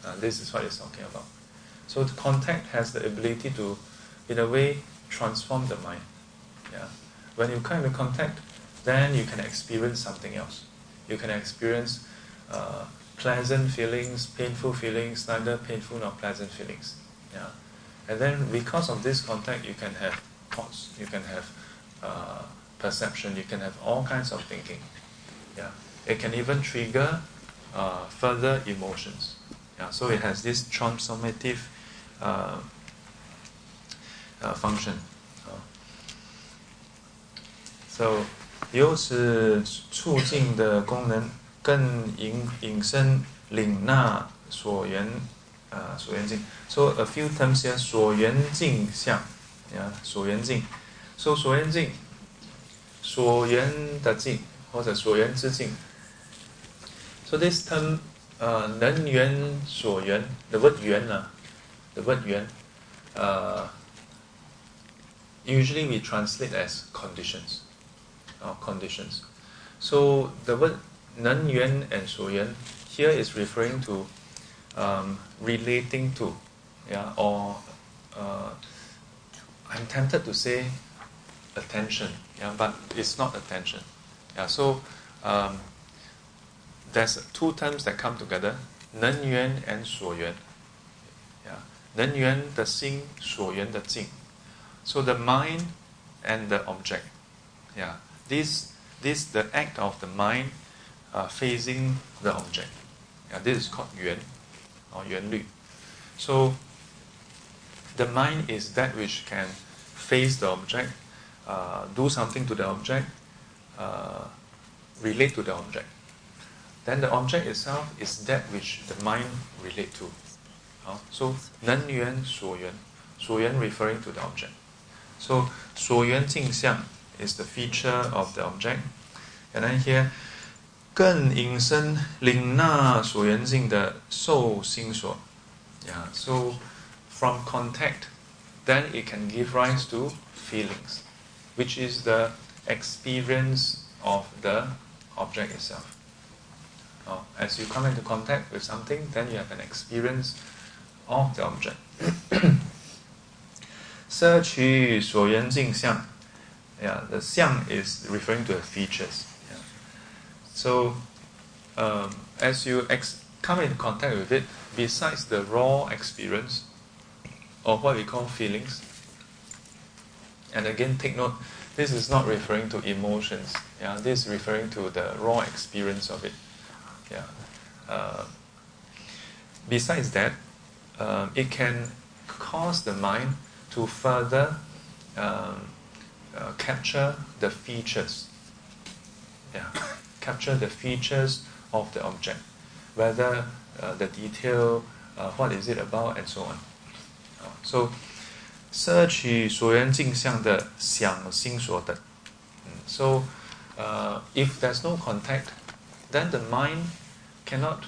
Uh, this is what it's talking about. So the contact has the ability to, in a way, transform the mind. Yeah. When you come into contact, then you can experience something else. You can experience uh, pleasant feelings, painful feelings, neither painful nor pleasant feelings. Yeah. And then because of this contact, you can have thoughts, you can have uh, perception, you can have all kinds of thinking. Yeah. It can even trigger uh, further emotions. Yeah, so it has this transformative uh, uh, function. So 由此促进的功能 更引引申领纳所缘呃所缘境。So a few terms here 所缘境相，yeah 所缘境。So 所缘境，所缘的境或者所缘之境。so this term, uh, 能缘所缘, the word 缘 uh, the word 缘, uh, usually we translate as conditions, or conditions. So the word Nan Yuan and Shu Yuan here is referring to um, relating to, yeah, or uh, I'm tempted to say attention, yeah, but it's not attention. Yeah, so um, there's two terms that come together, Nan Yuan and Shu Yuan. Yeah, Nan Yuan the Xing, Shu Yuan the Jing. So the mind and the object. Yeah, this this the act of the mind uh, facing the object. Yeah, this is called yuan or yuan lu. So the mind is that which can face the object, uh, do something to the object, uh, relate to the object. Then the object itself is that which the mind relate to. Uh, so Yuan referring to the object. So 所缘境相 is the feature of the object, and then here 更引申领纳所缘境的受心所。Yeah, so from contact, then it can give rise to feelings, which is the experience of the object itself. Uh, as you come into contact with something, then you have an experience of the object. 摄取所缘镜相 yeah, the 相 is referring to the features. So, um, as you come into contact with it, besides the raw experience, or what we call feelings, and again, take note, this is not referring to emotions. Yeah, this is referring to the raw experience of it. Yeah. Uh, besides that, um, it can cause the mind to further um, uh, capture the features. Yeah, capture the features of the object, whether uh, the detail, uh, what is it about, and so on. Uh, so, 摄取所缘境相的想心所等. So, uh, if there's no contact, then the mind cannot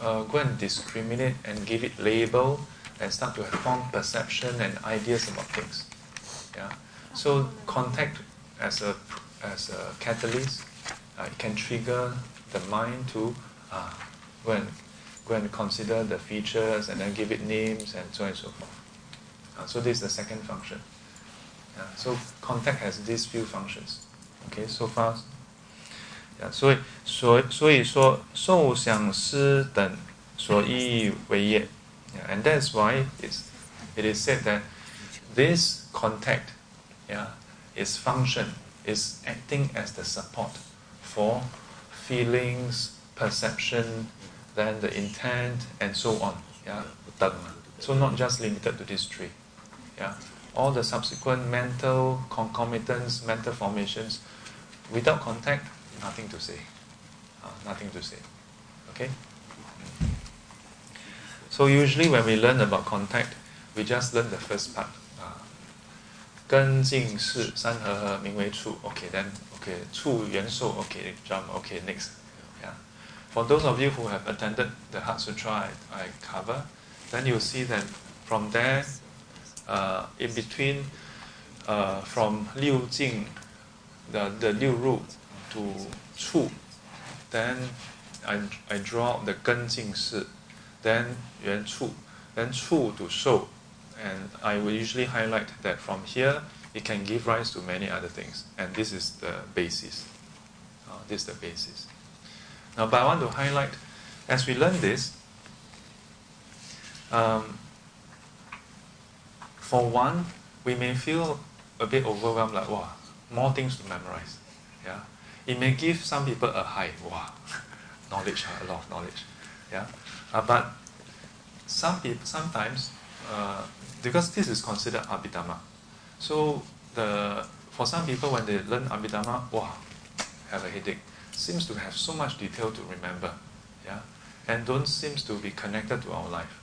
uh, go and discriminate and give it label and start to form perception and ideas about things. Yeah. So contact as a as a catalyst uh, it can trigger the mind to uh, go and go and consider the features and then give it names and so on and so forth. Uh, so this is the second function. Yeah, so contact has these few functions. Okay, so far. Yeah, 所以所所以说受想思等所依为业。Yeah, and that's why it's, it is said that this contact yeah, its function is acting as the support for feelings, perception, then the intent, and so on. Yeah, so not just limited to these three. Yeah, all the subsequent mental concomitants, mental formations, without contact, nothing to say. Uh, nothing to say. Okay. So usually when we learn about contact, we just learn the first part. 根境是三合合名为处，OK then okay, Chu okay, jump, okay, next. Yeah. For those of you who have attended the Heart Sutra I, I cover, then you'll see that from there, uh, in between, uh, from Liu Jing, the, the Liu Ru to Chu, then I, I draw the Gen Jing Shi, then Yuan Chu, then Chu to Shou, and I will usually highlight that from here it can give rise to many other things, and this is the basis. Uh, this is the basis. Now, but I want to highlight, as we learn this, um, for one, we may feel a bit overwhelmed, like wow, more things to memorize. Yeah, it may give some people a high, wow, knowledge, a lot of knowledge. Yeah, uh, but some people sometimes. Uh, because this is considered abhidhamma. So the for some people when they learn abhidhamma, wow, have a headache. Seems to have so much detail to remember, yeah, and don't seems to be connected to our life.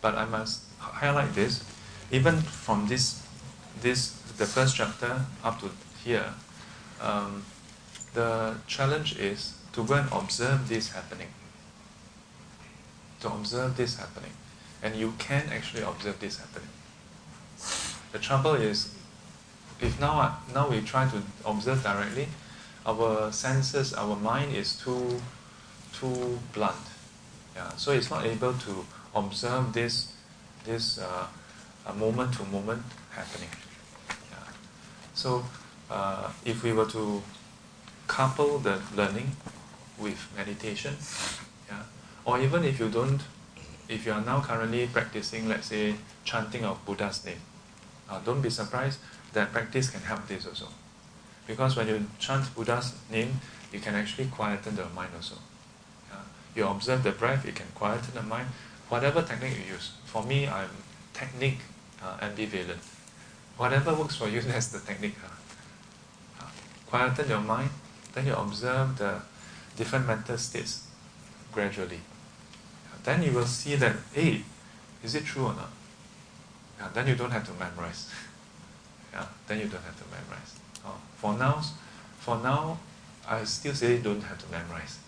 But I must highlight this, even from this, this the first chapter up to here, um, the challenge is to go and observe this happening. To observe this happening and you can actually observe this happening. The trouble is, if now now we try to observe directly, our senses, our mind is too too blunt. Yeah, so it's not able to observe this this uh, moment to moment happening. Yeah. So uh, if we were to couple the learning with meditation, yeah, or even if you don't if you are now currently practicing, let's say, chanting of Buddha's name, uh, don't be surprised that practice can help this also. Because when you chant Buddha's name, you can actually quieten the mind also. Uh, you observe the breath, it can quieten the mind. Whatever technique you use. For me, I'm technique uh, ambivalent. Whatever works for you, that's the technique. Uh, quieten your mind, then you observe the different mental states gradually then you will see that, hey, Is it true or not? Yeah, then you don't have to memorize. yeah, then you don't have to memorize. Oh, for now, for now, I still say don't have to memorize.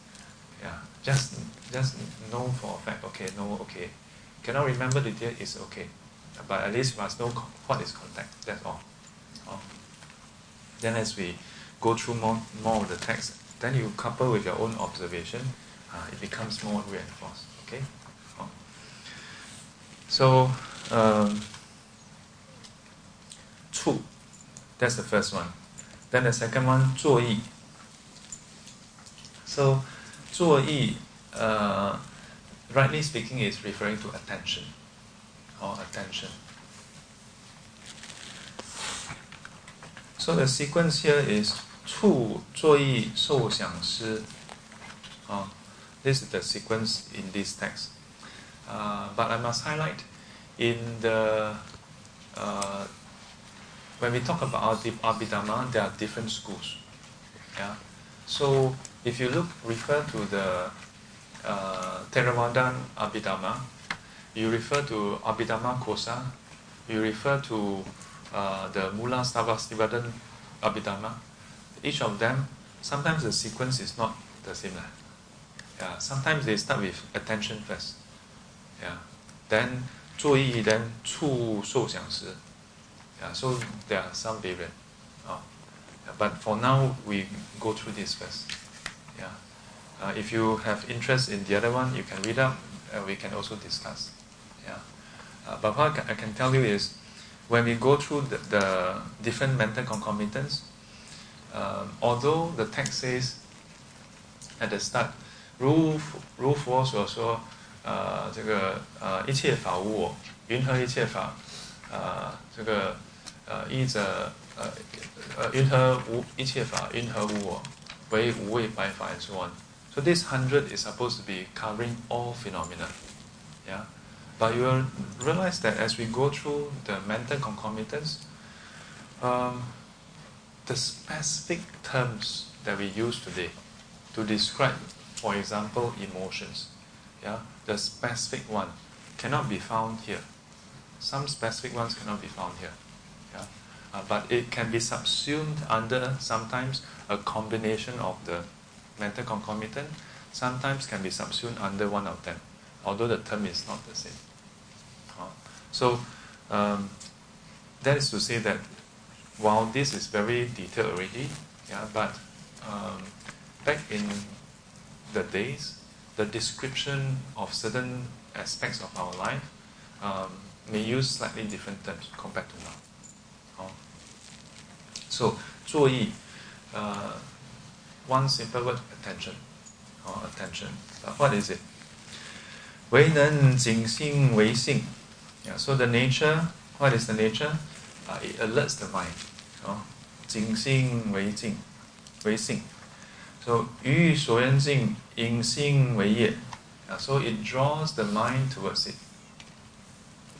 Yeah, just just know for a fact. Okay, no, okay. Cannot remember the date is okay, but at least you must know what is contact. That's all. Oh. Then as we go through more more of the text, then you couple with your own observation, uh, it becomes more reinforced. Okay. Oh. So. Um, 触. That's the first one. Then the second one, 作意. So, 作意, uh, rightly speaking, is referring to attention or attention. So the sequence here is 触作意受想思. Oh, this is the sequence in this text. Uh, but I must highlight in the uh, when we talk about Abhidharma, there are different schools. Yeah? So if you look, refer to the uh, Theravadan Abhidharma, you refer to Abhidharma Kosa, you refer to uh, the Mula Sarvastivadin Abhidharma, each of them, sometimes the sequence is not the same. Yeah, sometimes they start with attention first. Yeah. Then 注意 then 触受想识 yeah, so there are some variant. Oh, yeah, but for now, we go through this first. Yeah. Uh, if you have interest in the other one, you can read up. Uh, we can also discuss. Yeah. Uh, but what I can tell you is, when we go through the, the different mental concomitants, um, although the text says at the start, 如如佛所说，呃，这个呃一切法无我，云何一切法？呃，这个 呃依着呃呃云何无一切法，云何无我，为无畏白法 and so on. So this hundred is supposed to be covering all phenomena. Yeah. But you will realize that as we go through the mental concomitants, um, the specific terms that we use today to describe, for example, emotions, yeah, the specific one cannot be found here. Some specific ones cannot be found here. Yeah? Uh, but it can be subsumed under sometimes a combination of the mental concomitant, sometimes can be subsumed under one of them, although the term is not the same. Uh, so um, that is to say that while this is very detailed already, yeah, but um, back in the days, the description of certain aspects of our life um, may use slightly different terms compared to now. Oh. So, 注意, uh, one simple word, attention. Oh, attention. But what is it? 为能静心为性. Yeah, so the nature, what is the nature? Uh, it alerts the mind. Oh, 静心为静, 为性. So, 于所缘境, 引心为业. Yeah, so it draws the mind towards it.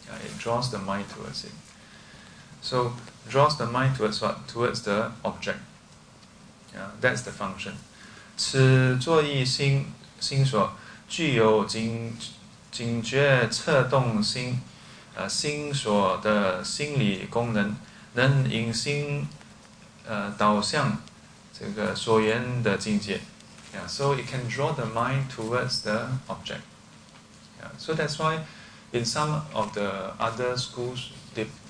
Yeah, it draws the mind towards it. So draws the mind towards what? Towards the object. Yeah, that's the function. 此作意心心所具有警警觉策动心，呃，心所的心理功能，能引心呃导向这个所缘的境界。Yeah, so it can draw the mind towards the object. Yeah, so that's why in some of the other schools,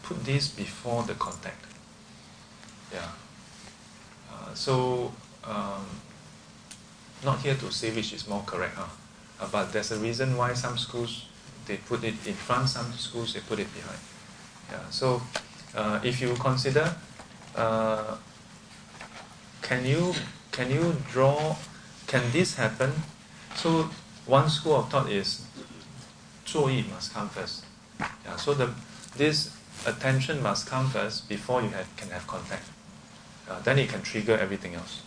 put this before the contact. Yeah. Uh, so, um, not here to say which is more correct, huh? Uh, but there's a reason why some schools they put it in front, some schools they put it behind. Yeah. So, uh, if you consider, uh, can you can you draw? Can this happen? So, one school of thought is 作意 must come first. Yeah, so the, this attention must come first before you have, can have contact. Uh, then it can trigger everything else.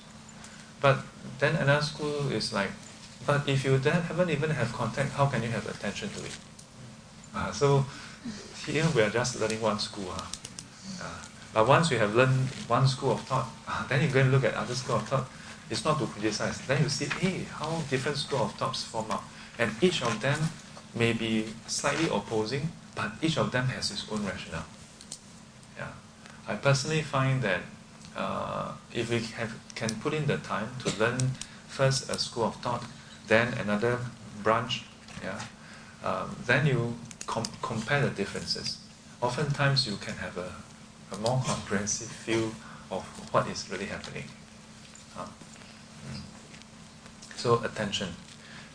But then another school is like, but if you then haven't even have contact, how can you have attention to it? Uh, so here we are just learning one school. Huh? Uh, but once you have learned one school of thought, uh, then you go and look at other school of thought. It's not to criticize. Then you see, hey, how different school of thoughts form up, and each of them may be slightly opposing, but each of them has its own rationale. Yeah. I personally find that uh, if we have, can put in the time to learn first a school of thought, then another branch, yeah, um, then you com- compare the differences. Oftentimes you can have a, a more comprehensive view of what is really happening. Uh, mm. So attention.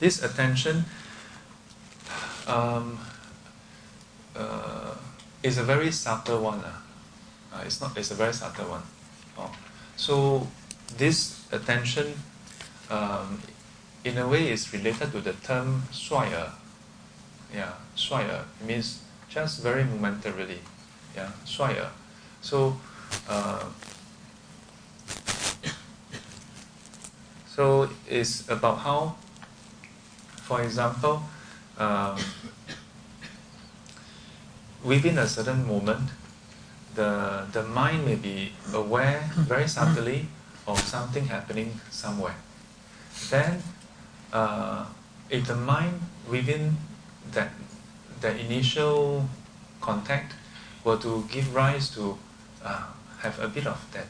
This attention um, uh, it's a very subtle one. Uh. uh. it's not. It's a very subtle one. Oh. So this attention, um, in a way, is related to the term swaya. Yeah, shuaya means just very momentarily. Yeah, swaya. So. Uh, so it's about how, for example, um, within a certain moment, the, the mind may be aware very subtly of something happening somewhere. Then, uh, if the mind within that, that initial contact were to give rise to uh, have a bit of that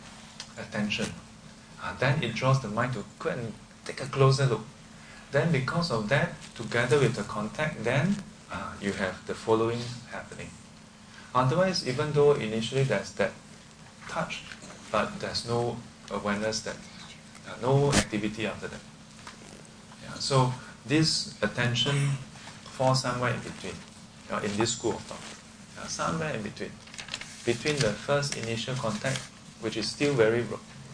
attention, uh, then it draws the mind to go and take a closer look. Then, because of that, together with the contact, then uh, you have the following happening. Otherwise, even though initially there's that touch, but there's no awareness that, uh, no activity after that. Yeah, so this attention falls somewhere in between, uh, in this school of thought. Yeah, somewhere in between. Between the first initial contact, which is still very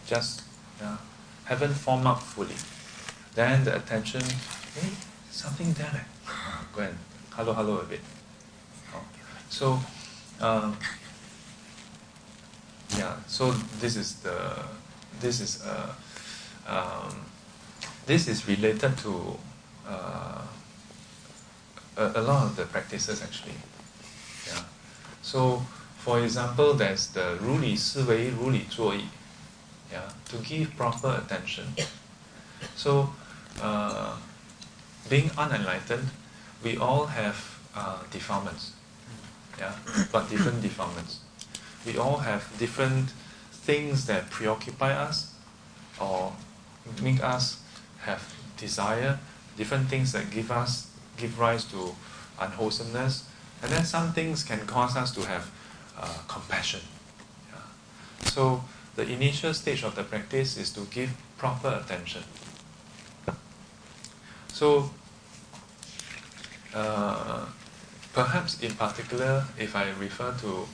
just yeah, haven't formed up fully. Then the attention, hey, something there. Go and hello, hello a bit. Oh. So um, yeah, so this is the this is uh, um, this is related to uh, a, a, lot of the practices actually. Yeah. So, for example, there's the 如理思维,如理作意. Yeah, to give proper attention. So, uh, being unenlightened, we all have uh, defilements yeah, but different defilements. We all have different things that preoccupy us or make us have desire, different things that give us give rise to unwholesomeness, and then some things can cause us to have uh, compassion. Yeah. So the initial stage of the practice is to give proper attention. So uh, Perhaps in particular, if I refer to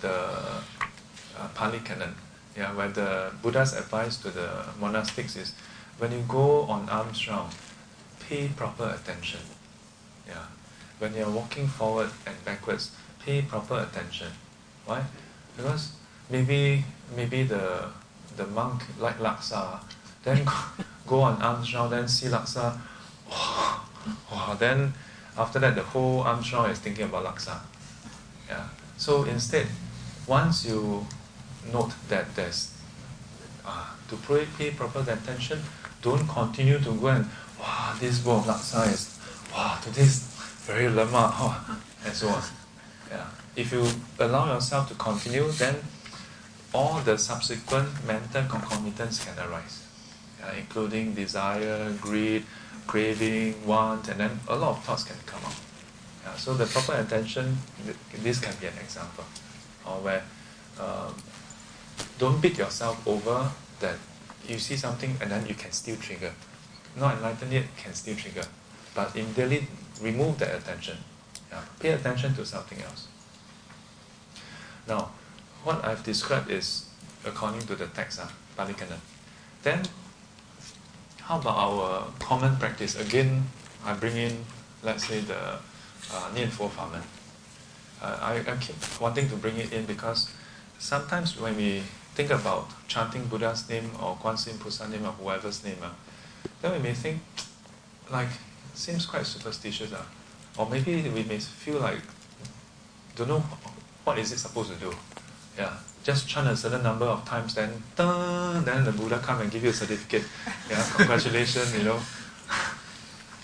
the uh, Pali Canon, yeah, where the Buddha's advice to the monastics is, when you go on alms round, pay proper attention. Yeah, when you're walking forward and backwards, pay proper attention. Why? Because maybe maybe the the monk like laksa, then go on alms round, then see laksa, wow, wow, then after that, the whole alms round is thinking about laksa. Yeah. So instead, once you note that there's uh, to pay, pay proper attention, don't continue to go and wow, this bowl of laksa is wow, today's very lemak, oh, and so on. Yeah. If you allow yourself to continue, then all the subsequent mental concomitants can arise, yeah, including desire, greed, craving, want, and then a lot of thoughts can come up. Yeah, so the proper attention, this can be an example, or where um, don't beat yourself over that you see something and then you can still trigger. Not enlightened yet, can still trigger. But immediately remove that attention. Yeah, pay attention to something else. Now, what I've described is according to the text, uh, Pali Canon. Then how about our common practice? Again, I bring in, let's say, the uh, Nian Fo Famen. Uh, I, I keep wanting to bring it in because sometimes when we think about chanting Buddha's name or Guan Yin name or whoever's name, uh, then we may think, like, seems quite superstitious. Uh, or maybe we may feel like, don't know what is it supposed to do. Yeah, just chant a certain number of times, then then the Buddha come and give you a certificate. Yeah, congratulations, you know.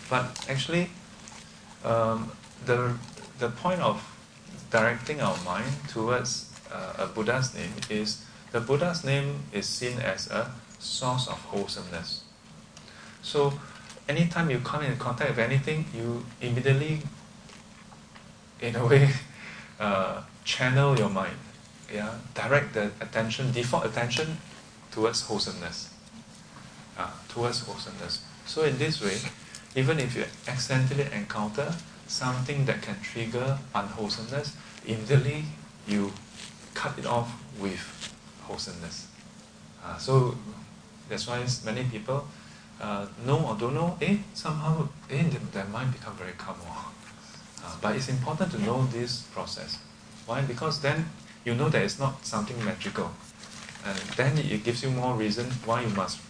But actually, um, the, the point of directing our mind towards uh, a Buddha's name is the Buddha's name is seen as a source of wholesomeness. So, anytime you come in contact with anything, you immediately, in a way, uh, channel your mind, yeah, direct the attention, default attention towards wholesomeness, uh, towards wholesomeness. So in this way, even if you accidentally encounter something that can trigger unwholesomeness, immediately you cut it off with wholesomeness. Uh, so that's why many people uh, know or don't know, eh, somehow eh, their, mind become very calm. Uh, but it's important to know this process. Why? Because then you know that it's not something magical. And then it gives you more reason why you must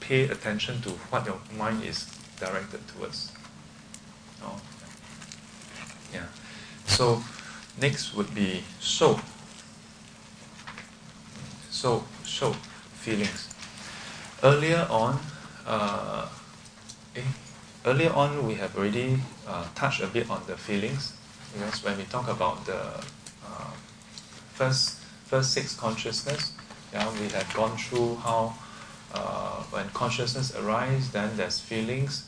pay attention to what your mind is directed towards. Oh. Yeah. So next would be so. So, so feelings. Earlier on, uh, eh, earlier on we have already uh, touched a bit on the feelings because when we talk about the first first six consciousness. Yeah, we have gone through how uh, when consciousness arises, then there's feelings,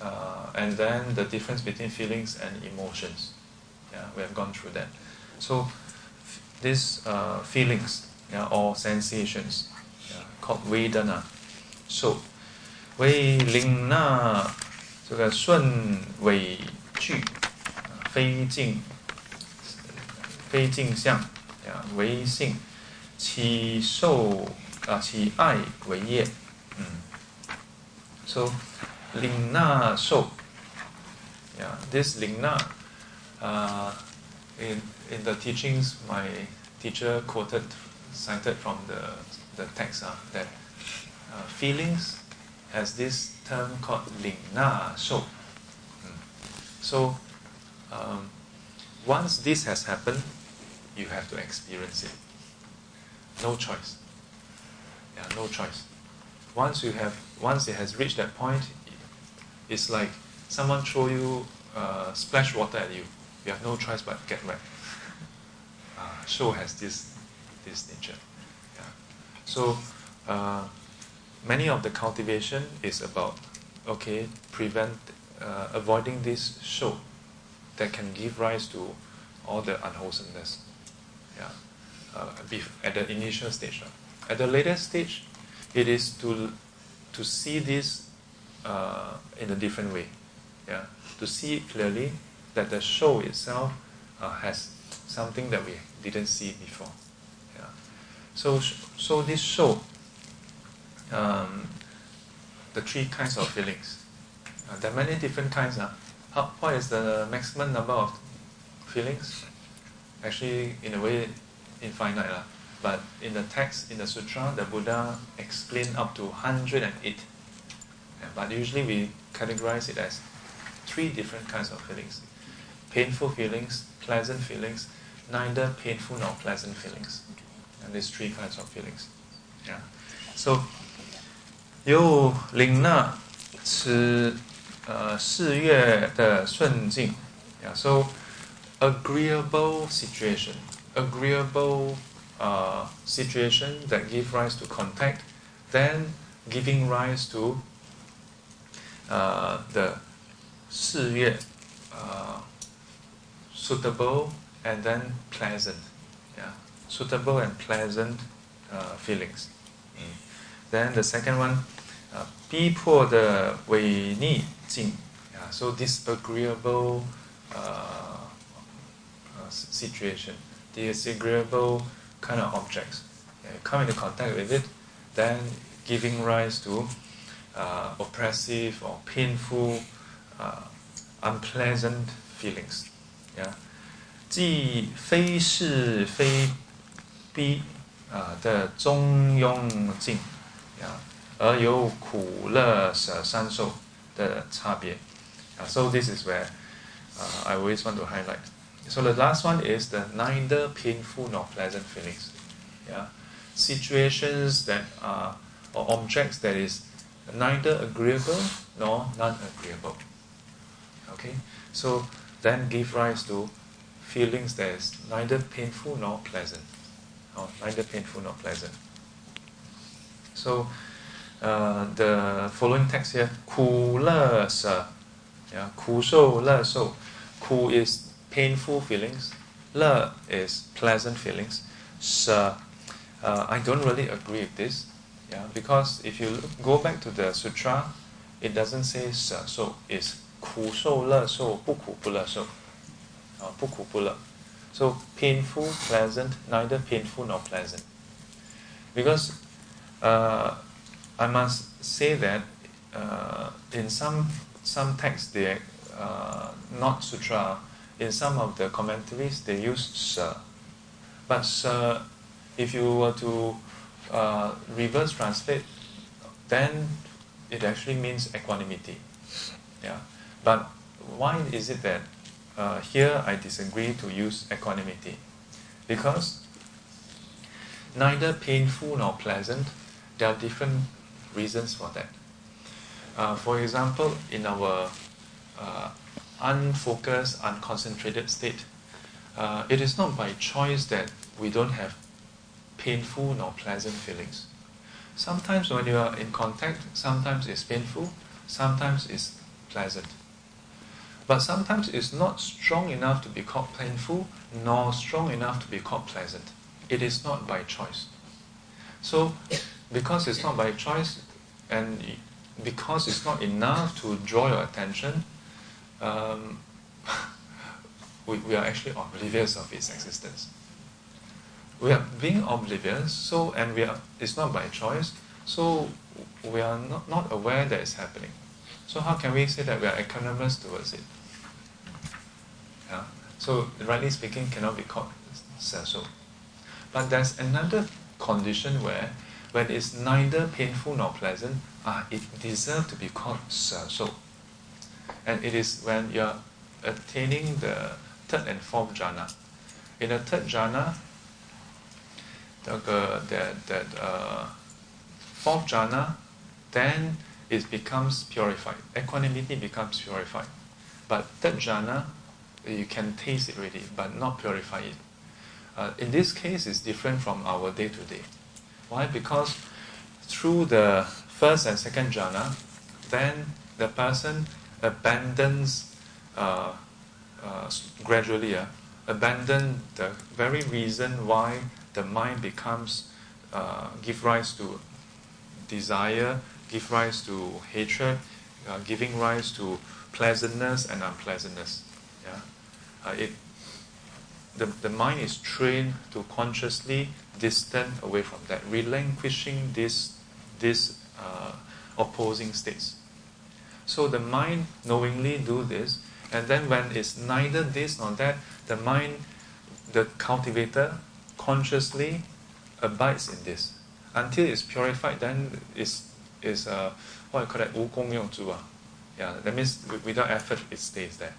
uh, and then the difference between feelings and emotions. Yeah, we have gone through that. So f- these uh, feelings, yeah, or sensations, yeah, called vedana. So 为领纳这个顺违俱，非境，非境相。呀，为性起受啊起爱为业，嗯，so 领纳受，yeah this 领纳 uh, in in the teachings my teacher quoted cited from the the text uh, that uh, feelings has this term called 领纳受. Mm. So, um, once this has happened, you have to experience it. No choice. Yeah, no choice. Once you have, once it has reached that point, it's like someone throw you uh, splash water at you. You have no choice but get wet. Uh, Shou has this this nature. Yeah. So. Uh, many of the cultivation is about okay prevent uh, avoiding this Shou that can give rise to all the unwholesomeness yeah uh, at the initial stage at the later stage it is to to see this uh, in a different way yeah to see clearly that the Shou itself uh, has something that we didn't see before yeah so so this Shou um, the three kinds of feelings. Uh, there are many different kinds. Uh. How, what is the maximum number of feelings? actually in a way infinite lah. But in the text in the sutra, the Buddha explained up to hundred and eight. But usually we categorize it as three different kinds of feelings: painful feelings, pleasant feelings, neither painful nor pleasant feelings. And these three kinds of feelings. Yeah. So, 由领纳此呃适悦的顺境，yeah. Uh, so agreeable situation, agreeable uh, situation that give rise to contact, then giving rise to uh, the 四月 uh, suitable and then pleasant, yeah, suitable and pleasant uh, feelings. Mm. Then the second one 啊，逼迫的违逆境啊，so disagreeable uh, uh, situation, disagreeable kind of objects. Yeah, come into contact with it, then giving rise to uh, oppressive or painful, uh, unpleasant feelings. Yeah. 既非是非逼啊的中庸境，yeah. 而有苦乐舍三受的差别。Uh, so this is where uh, I always want to highlight. So the last one is the neither painful nor pleasant feelings. Yeah, situations that are or objects that is neither agreeable nor non-agreeable. Okay. Okay, so then give rise to feelings that is neither painful nor pleasant. Oh, neither painful nor pleasant. So uh, the following text here, 苦乐舍, yeah, 苦受乐受. Ku is painful feelings, le is pleasant feelings. Sa, uh, I don't really agree with this, yeah, because if you look, go back to the sutra, it doesn't say sa, so it's 苦受乐受不苦不乐受，啊，不苦不乐。So painful, pleasant, neither painful nor pleasant. Because uh, I must say that uh, in some some texts, they uh, not sutra, in some of the commentaries they use sa. But sa, if you were to uh, reverse translate, then it actually means equanimity. Yeah. But why is it that uh, here I disagree to use equanimity? Because neither painful nor pleasant, there are different reasons for that. Uh, for example, in our uh, unfocused, unconcentrated state, uh, it is not by choice that we don't have painful nor pleasant feelings. Sometimes when you are in contact, sometimes it's painful, sometimes it's pleasant. But sometimes it's not strong enough to be called painful, nor strong enough to be called pleasant. It is not by choice. So, because it's not by choice, and because it's not enough to draw your attention, um, we, we are actually oblivious of its existence. We are being oblivious, so and we are it's not by choice, so we are not, not aware that it's happening. So how can we say that we are equanimous towards it? Yeah? So rightly speaking cannot be called so. But there's another condition where when it's neither painful nor pleasant, ah, it deserves to be called so. And it is when you're attaining the third and fourth jhana. In the third jhana, the, that, that uh, fourth jhana, then it becomes purified. Equanimity becomes purified. But third jhana, you can taste it already, but not purify it. Uh, in this case, it's different from our day to day. Why? Because through the first and second jhana, then the person abandons uh, uh, gradually, uh, abandon the very reason why the mind becomes, uh, give rise to desire, give rise to hatred, uh, giving rise to pleasantness and unpleasantness. Yeah? Uh, it, the, the mind is trained to consciously distant away from that, relinquishing this, this uh, opposing states. So the mind knowingly do this, and then when it's neither this nor that, the mind, the cultivator, consciously abides in this. Until it's purified, then it's, it's uh, what I call that, 无功用住 Yeah, that means without effort, it stays there.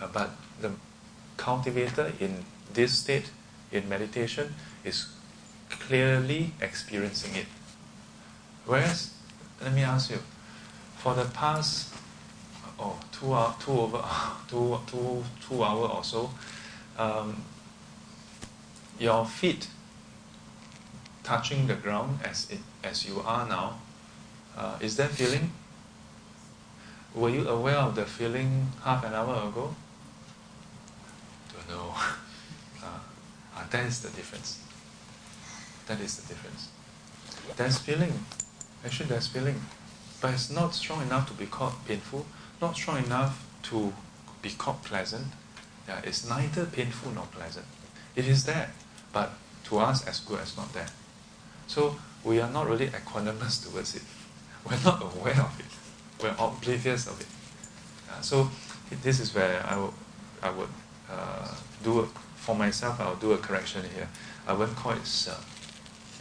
Uh, but the cultivator in this state, in meditation, is clearly experiencing it. Whereas, let me ask you, for the past oh, two, hour, two, over, two, two, two hour or so, um, your feet touching the ground as, it, as you are now, uh, is that feeling? Were you aware of the feeling half an hour ago? Don't know. uh, uh, that is the difference. That is the difference. There's feeling. Actually, there's feeling. But it's not strong enough to be called painful, not strong enough to be called pleasant. Yeah, it's neither painful nor pleasant. It is there, but to us as good as not there. So we are not really equanimous towards it. We're not aware of it. We're oblivious of it. Uh, so this is where I would, I would uh, do a, for myself. I'll do a correction here. I won't call it uh,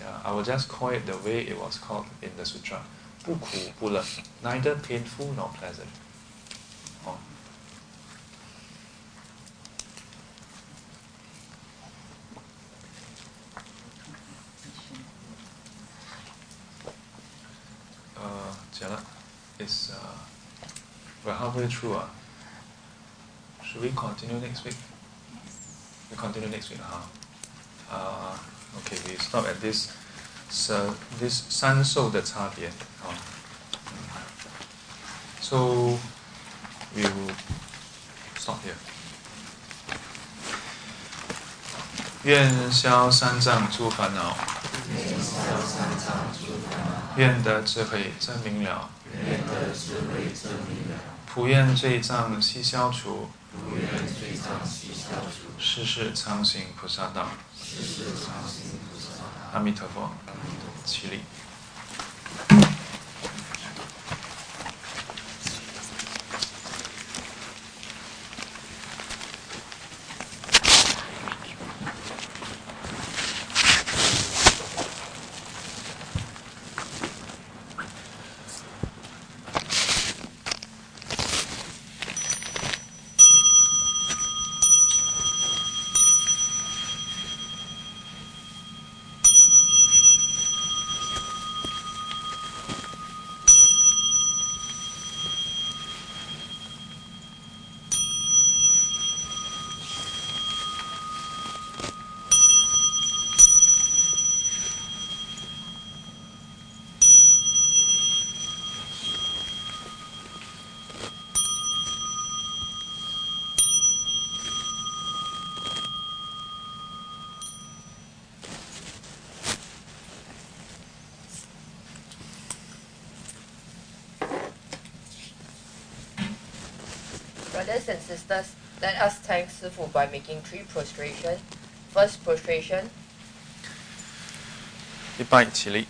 yeah, I will just call it the way it was called in the sutra. Ukupula, neither painful nor pleasant. Oh. Uh, is uh, we're halfway through. Uh. Should we continue next week? We continue next week, huh? Uh, okay, we stop at this. 三受的差别啊。So we will stop here. 愿消三障诸烦恼，愿得智慧真明了，普愿罪障悉消除，世世常行菩萨道。阿弥陀佛，起立。and sisters, let us thank Sifu by making three prostration. First prostration, 一拜起立。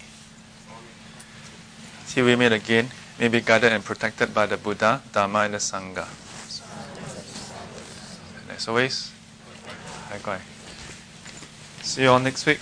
Till we meet again, may be guided and protected by the Buddha, Dharma, and the Sangha. And as always, 拜拜。See you all next week.